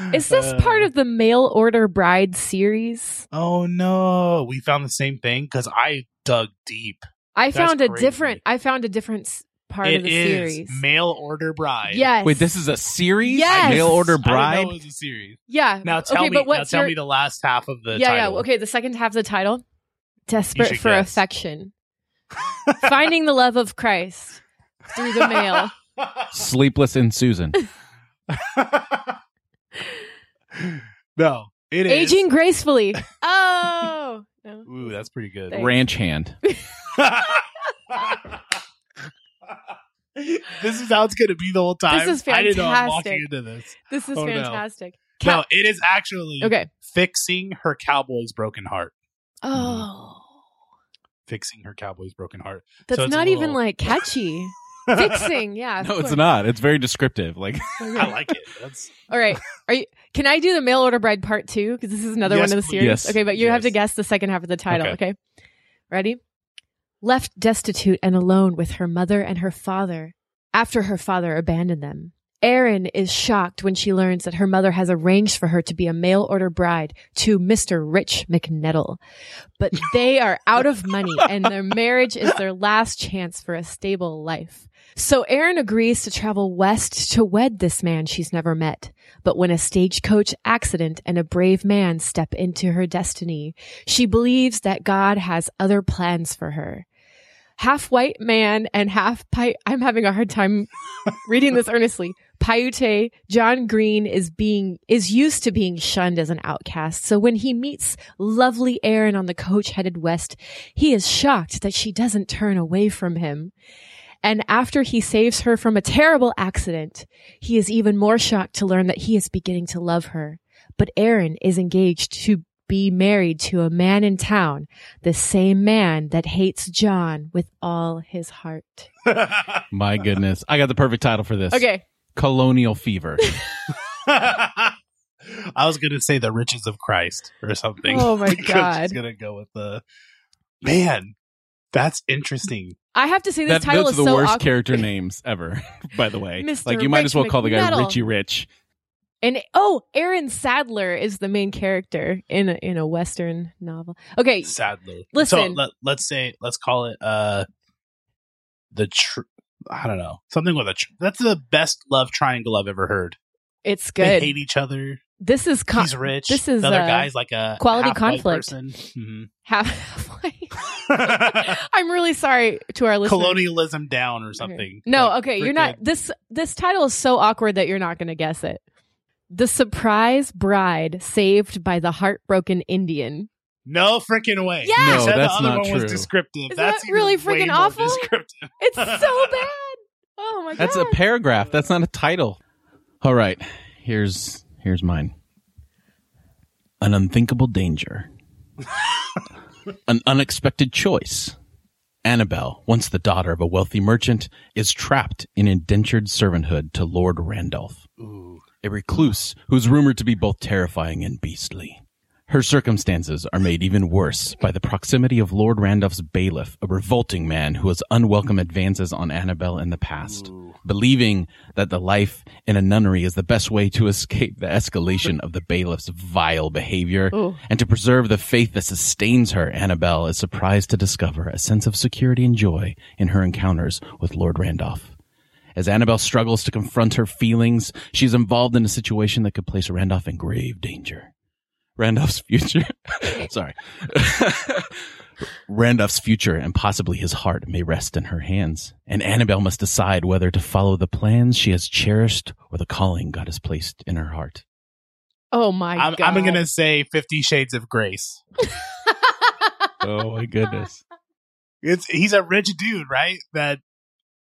Speaker 2: Is this part of the mail order bride series?
Speaker 3: Oh no, we found the same thing because I dug deep.
Speaker 2: I
Speaker 3: That's
Speaker 2: found a
Speaker 3: crazy.
Speaker 2: different. I found a different part
Speaker 3: It
Speaker 2: of the
Speaker 3: is
Speaker 2: series.
Speaker 3: mail order bride.
Speaker 2: Yes.
Speaker 1: Wait, this is a series?
Speaker 2: Yes.
Speaker 1: Mail order
Speaker 3: I didn't know
Speaker 1: bride?
Speaker 3: it was a series.
Speaker 2: Yeah.
Speaker 3: Now tell
Speaker 2: okay,
Speaker 3: me.
Speaker 2: but
Speaker 3: now tell
Speaker 2: your?
Speaker 3: me the last half of the
Speaker 2: yeah,
Speaker 3: title.
Speaker 2: yeah. Okay, the second half of the title. Desperate for
Speaker 3: guess.
Speaker 2: affection. Finding the love of Christ through the mail.
Speaker 1: Sleepless in Susan.
Speaker 3: no, it is
Speaker 2: Aging gracefully. Oh. No.
Speaker 3: Ooh, that's pretty good.
Speaker 2: Thanks.
Speaker 1: Ranch hand.
Speaker 3: this is how it's going to be the whole time.
Speaker 2: This is
Speaker 3: I didn't know I'm
Speaker 2: fantastic.
Speaker 3: walking into this.
Speaker 2: This is
Speaker 3: Oh, no.
Speaker 2: fantastic.
Speaker 3: No, it is actually
Speaker 2: Okay.
Speaker 3: fixing her cowboy's broken heart.
Speaker 2: Oh. Hmm.
Speaker 3: Fixing her cowboy's broken heart.
Speaker 2: That's
Speaker 3: So it's a
Speaker 2: not even like catchy. Fixing, yeah. of
Speaker 1: No, it's not. It's very descriptive. Like
Speaker 2: Okay.
Speaker 3: I like it. That's
Speaker 2: All right. Are you? Can I do the mail order bride part two? Because this is another
Speaker 3: Yes,
Speaker 2: one of the series.
Speaker 1: Yes.
Speaker 2: Okay, but you have to guess the second half of the title.
Speaker 3: Okay.
Speaker 2: Okay. Ready? Left destitute and alone with her mother and her father after her father abandoned them. Erin is shocked when she learns that her mother has arranged for her to be a mail order bride to Mr. Rich McNettle. But they are out of money and their marriage is their last chance for a stable life. So Erin agrees to travel west to wed this man she's never met. But when a stagecoach accident and a brave man step into her destiny, she believes that God has other plans for her. Half white man and half Pai- I'm having a hard time reading this earnestly. Paiute, John Green is being, is used to being shunned as an outcast. So when he meets lovely Erin on the coach headed west, he is shocked that she doesn't turn away from him. And after he saves her from a terrible accident, he is even more shocked to learn that he is beginning to love her. But Erin is engaged to be married to a man in town, the same man that hates John with all his heart.
Speaker 1: my goodness. I got the perfect title for this.
Speaker 2: Okay.
Speaker 1: Colonial Fever.
Speaker 3: I was going to say the riches of Christ or something.
Speaker 2: Oh my
Speaker 3: Because
Speaker 2: God.
Speaker 3: She's going to go with the man. That's interesting.
Speaker 2: I have to say this
Speaker 1: That,
Speaker 2: title
Speaker 1: those
Speaker 2: is
Speaker 1: are the
Speaker 2: so
Speaker 1: worst
Speaker 2: awkward.
Speaker 1: character names ever, by the way.
Speaker 2: Mr.
Speaker 1: Like you might as well call the guy
Speaker 2: McNettle.
Speaker 1: Richie Rich.
Speaker 2: And oh, Aaron Sadler is the main character in a, in a western novel. Okay,
Speaker 3: Sadler.
Speaker 2: Listen.
Speaker 3: So let, let's say let's call it uh the tr- I don't know something with a tr- that's the best love triangle I've ever heard.
Speaker 2: it's good.
Speaker 3: They hate each other.
Speaker 2: This is con-
Speaker 3: He's rich.
Speaker 2: this is,
Speaker 3: the other
Speaker 2: uh,
Speaker 3: guy's like a
Speaker 2: quality conflict.
Speaker 3: Person. Mhm.
Speaker 2: half. I'm really sorry to our listeners.
Speaker 3: Colonialism down or something.
Speaker 2: No,
Speaker 3: Like,
Speaker 2: okay, you're not. This this title is so awkward that you're not going to guess it. The surprise bride saved by the heartbroken Indian.
Speaker 3: No freaking way.
Speaker 2: Yes!
Speaker 3: You
Speaker 1: No,
Speaker 3: said
Speaker 1: that's
Speaker 3: the other
Speaker 1: not
Speaker 3: one was
Speaker 1: true.
Speaker 3: descriptive.
Speaker 2: Isn't
Speaker 3: that's
Speaker 2: that really freaking awful?
Speaker 3: Descriptive.
Speaker 2: It's so bad. Oh my god.
Speaker 1: That's a paragraph. That's not a title. All right. Here's here's mine. An unthinkable danger. An unexpected choice. Annabelle, once the daughter of a wealthy merchant, is trapped in indentured servanthood to Lord Randolph,
Speaker 3: Ooh.
Speaker 1: a recluse who's rumored to be both terrifying and beastly. Her circumstances are made even worse by the proximity of Lord Randolph's bailiff, a revolting man who has unwelcome advances on Annabelle in the past
Speaker 3: Ooh.
Speaker 1: believing that the life in a nunnery is the best way to escape the escalation of the bailiff's vile behavior
Speaker 2: Ooh.
Speaker 1: and to preserve the faith that sustains her. Annabelle is surprised to discover a sense of security and joy in her encounters with Lord Randolph. As Annabelle struggles to confront her feelings, she is involved in a situation that could place Randolph in grave danger. Randolph's future, sorry. Randolph's future and possibly his heart may rest in her hands, and Annabelle must decide whether to follow the plans she has cherished or the calling God has placed in her heart.
Speaker 2: oh my
Speaker 3: I'm,
Speaker 2: god.
Speaker 3: I'm gonna say Fifty Shades of Grace.
Speaker 1: Oh my goodness.
Speaker 3: It's he's a rich dude, right? That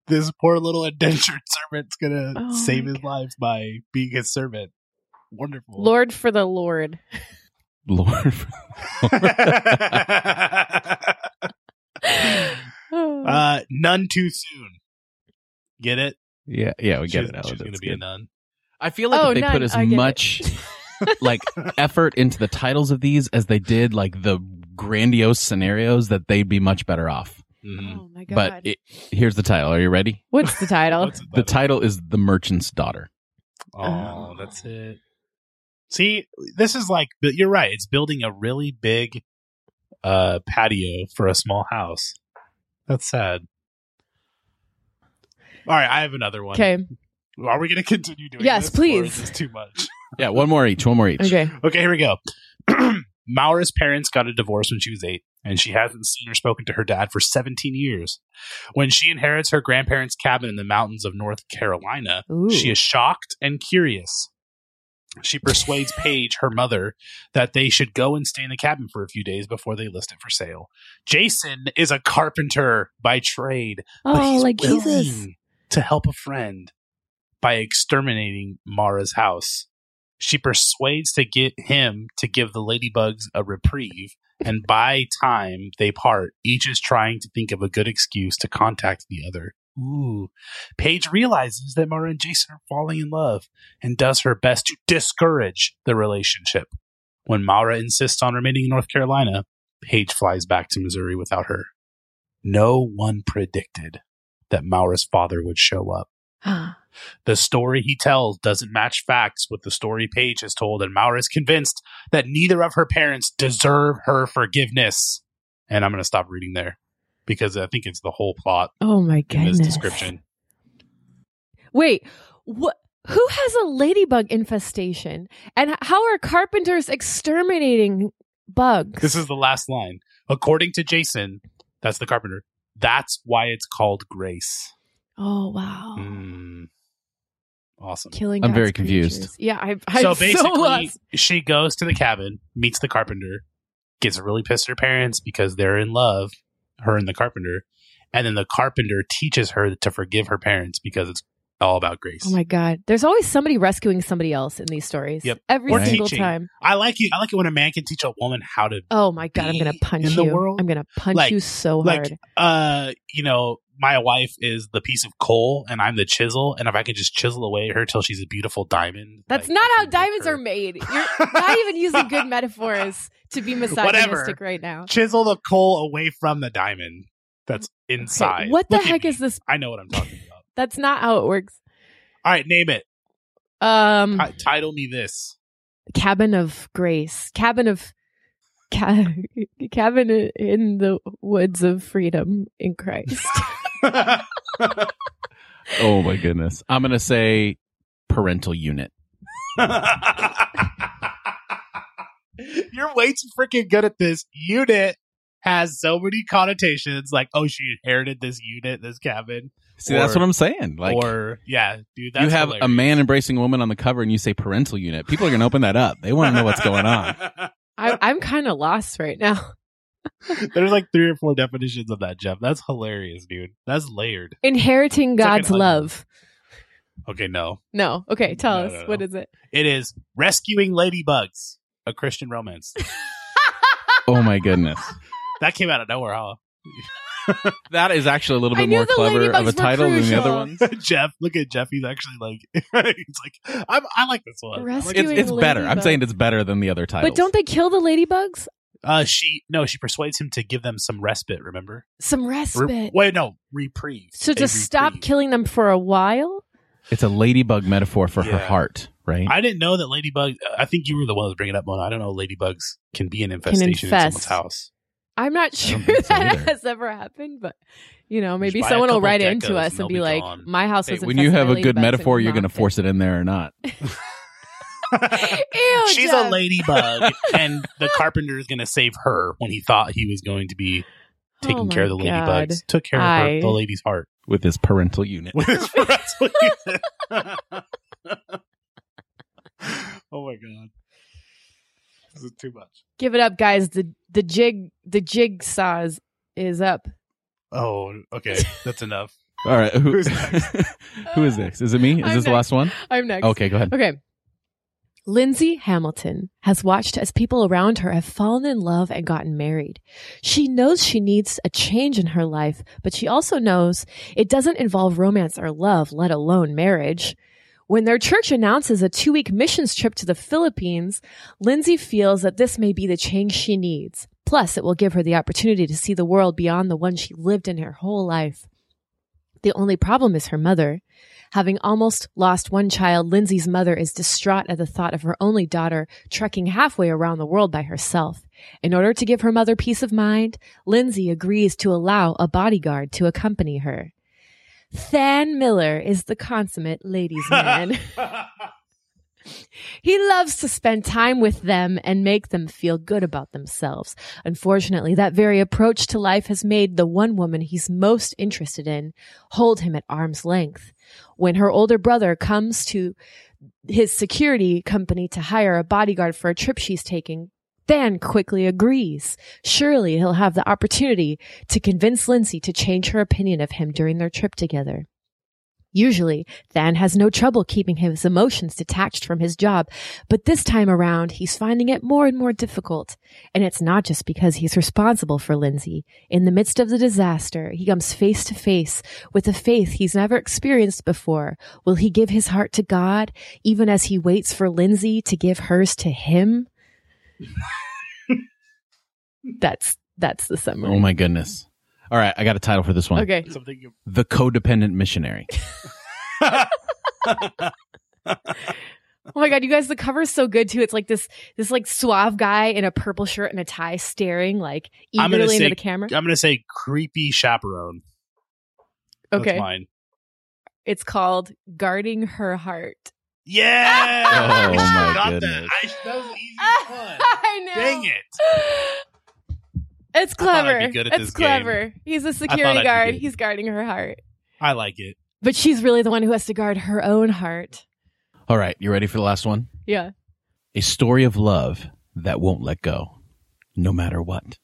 Speaker 3: this poor little indentured servant's gonna
Speaker 2: Oh
Speaker 3: save
Speaker 2: my
Speaker 3: his life by being his servant. Wonderful.
Speaker 2: Lord for the Lord.
Speaker 1: Lord.
Speaker 3: uh, none too soon. Get it?
Speaker 1: Yeah, yeah, we get
Speaker 3: she's,
Speaker 1: it. Now.
Speaker 3: She's going to
Speaker 1: That's
Speaker 3: be a nun.
Speaker 1: I feel like
Speaker 2: Oh,
Speaker 1: if they
Speaker 2: nun,
Speaker 1: put as
Speaker 2: I get it.
Speaker 1: much like effort into the titles of these as they did like the grandiose scenarios, that they'd be much better off.
Speaker 3: Mhm.
Speaker 2: Oh my god.
Speaker 1: But it, here's the title. Are you ready?
Speaker 2: What's the title?
Speaker 3: What's
Speaker 1: The title is The Merchant's Daughter.
Speaker 3: Oh,
Speaker 2: Oh.
Speaker 3: that's it. See, this is like, you're right. It's building a really big uh, patio for a small house. That's sad. All right, I have another one.
Speaker 2: okay.
Speaker 3: Are we going to continue doing
Speaker 2: Yes,
Speaker 3: this, or
Speaker 2: please.
Speaker 3: is too much?
Speaker 1: Yeah, one more each. One more each.
Speaker 2: Okay.
Speaker 3: Okay, here we go. Maura's parents got a divorce when she was eight, and she hasn't seen or spoken to her dad for 17 years. When she inherits her grandparents' cabin in the mountains of North Carolina,
Speaker 2: Ooh.
Speaker 3: she is shocked and curious. She persuades Paige, her mother, that they should go and stay in the cabin for a few days before they list it for sale. Jason is a carpenter by trade, but
Speaker 2: oh,
Speaker 3: he's
Speaker 2: like
Speaker 3: willing
Speaker 2: Jesus.
Speaker 3: to help a friend by exterminating Mara's house. She persuades to get him to give the ladybugs a reprieve, and by time they part, each is trying to think of a good excuse to contact the other. Ooh. Paige realizes that Mara and Jason are falling in love and does her best to discourage the relationship. When Mara insists on remaining in North Carolina, Paige flies back to Missouri without her. No one predicted that Maura's father would show up. The story he tells doesn't match facts with the story Paige has told, and Maura is convinced that neither of her parents deserve her forgiveness. And I'm going to stop reading there because I think it's the whole plot
Speaker 2: oh my
Speaker 3: in
Speaker 2: goodness.
Speaker 3: this description.
Speaker 2: Wait, what? Who has a ladybug infestation? And how are carpenters exterminating bugs?
Speaker 3: This is the last line. According to Jason, that's the carpenter. That's why it's called Grace.
Speaker 2: oh wow.
Speaker 3: Mm. Awesome.
Speaker 2: Killing.
Speaker 1: I'm
Speaker 2: God's
Speaker 1: very confused.
Speaker 2: creatures. Yeah, I, I'm
Speaker 3: so
Speaker 2: so
Speaker 3: basically,
Speaker 2: lost.
Speaker 3: she goes to the cabin, meets the carpenter, gets really pissed at her parents because they're in love, her and the carpenter, and then the carpenter teaches her to forgive her parents because it's all about grace.
Speaker 2: Oh my god! There's always somebody rescuing somebody else in these stories.
Speaker 3: Yep.
Speaker 2: Every
Speaker 1: Or
Speaker 2: single
Speaker 3: teaching.
Speaker 2: time.
Speaker 3: I like you. I like it when a man can teach a woman how to,
Speaker 2: Oh my god! I'm gonna punch
Speaker 3: in the
Speaker 2: you.
Speaker 3: world?
Speaker 2: I'm gonna punch
Speaker 3: Like-
Speaker 2: you so
Speaker 3: like,
Speaker 2: hard.
Speaker 3: uh, you know, my wife is the piece of coal and I'm the chisel, and if I could just chisel away her till she's a beautiful diamond.
Speaker 2: That's
Speaker 3: like,
Speaker 2: not how diamonds are made. You're not even using good metaphors to be misogynistic
Speaker 3: Whatever.
Speaker 2: right now.
Speaker 3: Chisel the coal away from the diamond that's
Speaker 2: Okay,
Speaker 3: inside.
Speaker 2: What the
Speaker 3: Look
Speaker 2: heck is this?
Speaker 3: I know what I'm talking about.
Speaker 2: That's not how it works.
Speaker 3: All right, name it.
Speaker 2: Um,
Speaker 3: Ti- title me this.
Speaker 2: cabin of grace, cabin of ca- cabin in the woods of freedom in Christ.
Speaker 1: Oh my goodness. I'm gonna say parental unit.
Speaker 3: You're way too freaking good at this. Unit has so many connotations. Like, oh, she inherited this unit, this cabin,
Speaker 1: See, that's what I'm saying. Like
Speaker 3: or yeah, dude. That's
Speaker 1: you have a man embracing a woman on the cover, and you say parental unit. People are gonna open that up. They want to know what's going on.
Speaker 2: I, I'm kind of lost right now.
Speaker 3: There's like three or four definitions of that, Jeff. That's hilarious, dude. That's layered.
Speaker 2: Inheriting
Speaker 3: It's
Speaker 2: God's
Speaker 3: onion.
Speaker 2: love.
Speaker 3: Okay, no,
Speaker 2: No. Okay, tell
Speaker 3: No,
Speaker 2: us.
Speaker 3: no,
Speaker 2: What
Speaker 3: no.
Speaker 2: is it?
Speaker 3: it is rescuing ladybugs, a Christian romance.
Speaker 1: Oh my goodness.
Speaker 3: that came out of nowhere, huh?
Speaker 1: That is actually a little bit more clever of a
Speaker 2: were
Speaker 1: title than the other
Speaker 2: crucial.
Speaker 1: ones.
Speaker 3: Jeff, look at Jeff. He's actually like, he's like, I'm, I like this one. Like
Speaker 2: Rescuing
Speaker 1: It's, it's better. I'm saying it's better than the other titles.
Speaker 2: But don't they kill the ladybugs?
Speaker 3: Uh, she no, she persuades him to give them some respite. Remember?
Speaker 2: Some
Speaker 3: Re-
Speaker 2: respite.
Speaker 3: wait, no, reprieve.
Speaker 2: so
Speaker 3: A
Speaker 2: just stop killing them for a while?
Speaker 1: It's a ladybug metaphor for her heart, right?
Speaker 3: I didn't know that ladybug. I think you were the one that was bringing it up, Mona. I don't know ladybugs can be an infestation in
Speaker 2: infest.
Speaker 3: someone's house.
Speaker 2: I'm not sure
Speaker 1: don't so
Speaker 2: that
Speaker 1: either.
Speaker 2: has ever happened, but you know, maybe
Speaker 3: buy
Speaker 2: someone will write into us
Speaker 3: and
Speaker 2: and be
Speaker 3: be
Speaker 2: like, "My house
Speaker 1: Hey,
Speaker 2: was
Speaker 1: when you have a good metaphor, you're going to force it in there or not.
Speaker 2: Ew,
Speaker 3: She's
Speaker 2: Jeff.
Speaker 3: a ladybug, and the carpenter is going to save her when he thought he was going to be oh taking
Speaker 2: Oh
Speaker 3: care of the
Speaker 2: my God.
Speaker 3: ladybugs. Took care of her, the lady's heart
Speaker 1: with his parental unit.
Speaker 3: with his parental unit. oh my god, this is too much.
Speaker 2: Give it up, guys. The the jig the jigsaws is up.
Speaker 3: Oh, okay, that's enough.
Speaker 1: All right. Who,
Speaker 3: Who's next?
Speaker 1: who is this? Is it me? Is
Speaker 2: I'm
Speaker 1: this the last one?
Speaker 2: I'm next.
Speaker 1: Okay, go ahead.
Speaker 2: Okay. Lindsay Hamilton has watched as people around her have fallen in love and gotten married. She knows she needs a change in her life, but she also knows it doesn't involve romance or love, let alone marriage. When their church announces a two week missions trip to the Philippines, Lindsay feels that this may be the change she needs. Plus, it will give her the opportunity to see the world beyond the one she lived in her whole life. The only problem is her mother. Having almost lost one child, Lindsay's mother is distraught at the thought of her only daughter trekking halfway around the world by herself. In order to give her mother peace of mind, Lindsay agrees to allow a bodyguard to accompany her. Than Miller is the consummate ladies' man. He loves to spend time with them and make them feel good about themselves. Unfortunately, that very approach to life has made the one woman he's most interested in hold him at arm's length. When her older brother comes to his security company to hire a bodyguard for a trip she's taking, Than quickly agrees. Surely he'll have the opportunity to convince Lindsay to change her opinion of him during their trip together. Usually, Than has no trouble keeping his emotions detached from his job, but this time around, he's finding it more and more difficult. And it's not just because he's responsible for Lindsay. In the midst of the disaster, he comes face to face with a faith he's never experienced before. Will he give his heart to God, even as he waits for Lindsay to give hers to him? that's, that's the summary.
Speaker 1: Oh my goodness. All right, I got a title for this one.
Speaker 2: Okay.
Speaker 3: Something you-
Speaker 1: The Codependent Missionary.
Speaker 2: Oh my god, you guys, the cover's so good too. It's like this this like suave guy in a purple shirt and a tie staring like
Speaker 3: I'm gonna
Speaker 2: eagerly into
Speaker 3: say-
Speaker 2: the camera.
Speaker 3: I'm gonna say creepy chaperone. That's
Speaker 2: Okay.
Speaker 3: mine.
Speaker 2: It's called Guarding Her Heart.
Speaker 3: Yeah.
Speaker 1: Oh, my
Speaker 3: Got
Speaker 1: goodness.
Speaker 3: That. I, that was the easiest one.
Speaker 2: I know.
Speaker 3: Dang it.
Speaker 2: It's
Speaker 3: I I'd
Speaker 2: clever.
Speaker 3: be good at
Speaker 2: it's
Speaker 3: this game.
Speaker 2: clever. He's a
Speaker 3: I'd
Speaker 2: security guard. He's guarding her heart.
Speaker 3: I like it.
Speaker 2: But she's really the one who has to guard her own heart.
Speaker 1: All right, you ready for the last one?
Speaker 2: Yeah.
Speaker 1: A story of love that won't let go, no matter what.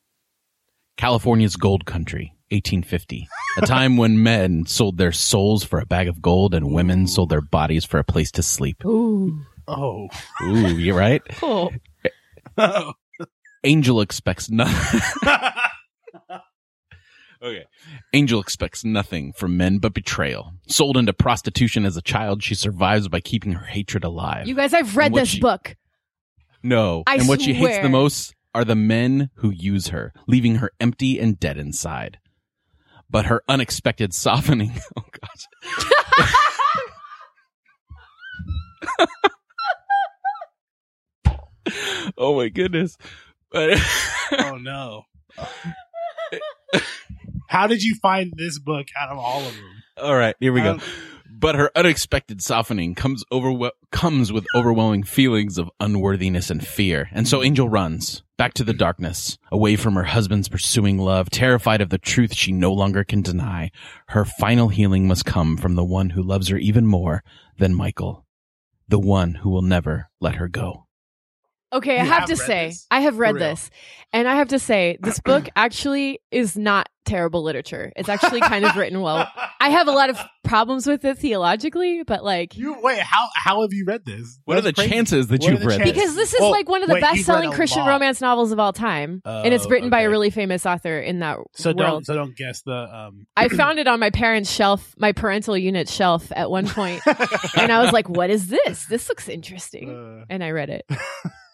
Speaker 1: California's gold country, 1850. A time when men sold their souls for a bag of gold and women sold their bodies for a place to sleep.
Speaker 2: Ooh.
Speaker 3: Oh.
Speaker 1: Ooh, you right?
Speaker 2: Cool. Oh.
Speaker 1: Angel expects nothing. okay. Angel expects nothing from men but betrayal. Sold into prostitution as a child, she survives by keeping her hatred alive.
Speaker 2: You guys, I've read this
Speaker 1: she-
Speaker 2: book.
Speaker 1: No.
Speaker 2: I
Speaker 1: and what she hates the most are the men who use her, leaving her empty and dead inside. But her unexpected softening. Oh, gosh. oh, my goodness. But
Speaker 3: oh no. How did you find this book out of all of them?
Speaker 1: all right, here we go.
Speaker 3: Um,
Speaker 1: But her unexpected softening comes over comes with overwhelming feelings of unworthiness and fear. And so Angel runs back to the darkness, away from her husband's pursuing love, terrified of the truth she no longer can deny. Her final healing must come from the one who loves her even more than Michael, the one who will never let her go.
Speaker 2: Okay, I have,
Speaker 3: have
Speaker 2: to say,
Speaker 3: this?
Speaker 2: I have read this, and I have to say, this book actually is not terrible literature. It's actually kind of written well. I have a lot of problems with it theologically, but like,
Speaker 3: You wait. How how have you read this?
Speaker 1: What are the
Speaker 3: crazy.
Speaker 1: chances that
Speaker 3: What
Speaker 1: you've read
Speaker 3: chances?
Speaker 1: this?
Speaker 2: because this is
Speaker 3: Oh,
Speaker 2: like one of the
Speaker 3: wait,
Speaker 2: best-selling Christian
Speaker 3: lot.
Speaker 2: romance novels of all time, and it's
Speaker 3: Oh,
Speaker 2: written by a really famous author in that
Speaker 3: So
Speaker 2: world.
Speaker 3: don't so don't guess the um.
Speaker 2: I found it on my parents' shelf, my parental unit shelf, at one point, and I was like, "What is this? This looks interesting,"
Speaker 3: Uh,
Speaker 2: and I read it.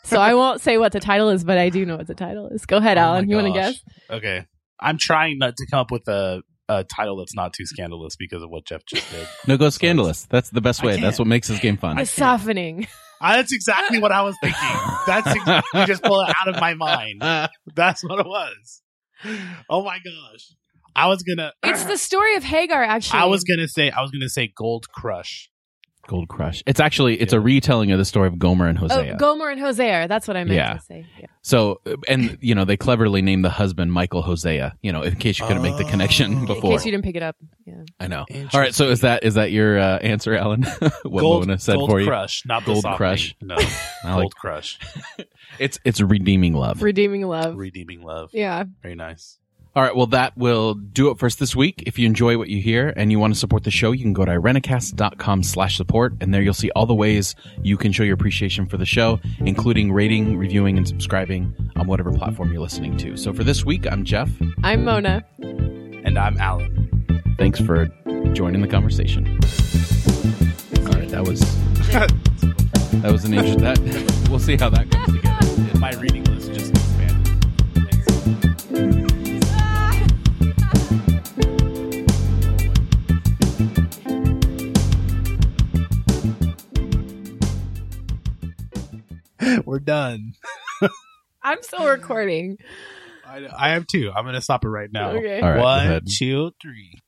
Speaker 2: So I won't say what the title is, but I do know what the title is. Go ahead,
Speaker 3: oh
Speaker 2: Allen. You want to guess?
Speaker 3: Okay, I'm trying not to come up with a a title that's not too scandalous because of what Jeff just did.
Speaker 1: No, go scandalous. That's the best way. That's what makes this game fun.
Speaker 2: The softening.
Speaker 3: Uh, that's exactly what I was thinking. That's ex- you just pull it out of my mind. That's what it was. Oh my gosh. I was gonna.
Speaker 2: It's the story of Hagar, actually.
Speaker 3: I was gonna say. I was gonna say Gold Crush.
Speaker 1: Gold Crush. It's actually it's a retelling of the story of Gomer and Hosea.
Speaker 2: Oh, Gomer and Hosea. That's what I meant
Speaker 1: Yeah.
Speaker 2: to say. Yeah.
Speaker 1: So, and you know, they cleverly named the husband Michael Hosea. You know, in case you couldn't make the connection
Speaker 3: Oh.
Speaker 2: In
Speaker 1: before.
Speaker 2: case you didn't pick it up. Yeah.
Speaker 1: I know. All right. So is that is that your uh, answer, Allen? what
Speaker 3: Gold,
Speaker 1: Mona said
Speaker 3: Gold
Speaker 1: for you?
Speaker 3: Crush, not the
Speaker 1: Gold
Speaker 3: softening.
Speaker 1: Crush.
Speaker 3: No, Gold
Speaker 1: like
Speaker 3: Crush.
Speaker 1: it's it's redeeming love.
Speaker 2: Redeeming love.
Speaker 3: Redeeming love.
Speaker 2: Yeah.
Speaker 3: Very nice.
Speaker 1: All right, well, that will do it for us this week. If you enjoy what you hear and you want to support the show, you can go to irenicast.com slash support, and there you'll see all the ways you can show your appreciation for the show, including rating, reviewing, and subscribing on whatever platform you're listening to. So for this week, I'm Jeff.
Speaker 2: I'm Mona.
Speaker 3: And I'm Allen.
Speaker 1: Thanks for joining the conversation. All right, that was that was an intro. That we'll see how that comes together.
Speaker 3: My reading list just expanded. We're done.
Speaker 2: I'm still recording.
Speaker 3: I, I am too. I'm going to stop it right now.
Speaker 2: Okay.
Speaker 1: All right, go
Speaker 3: One,
Speaker 1: ahead.
Speaker 3: two, three.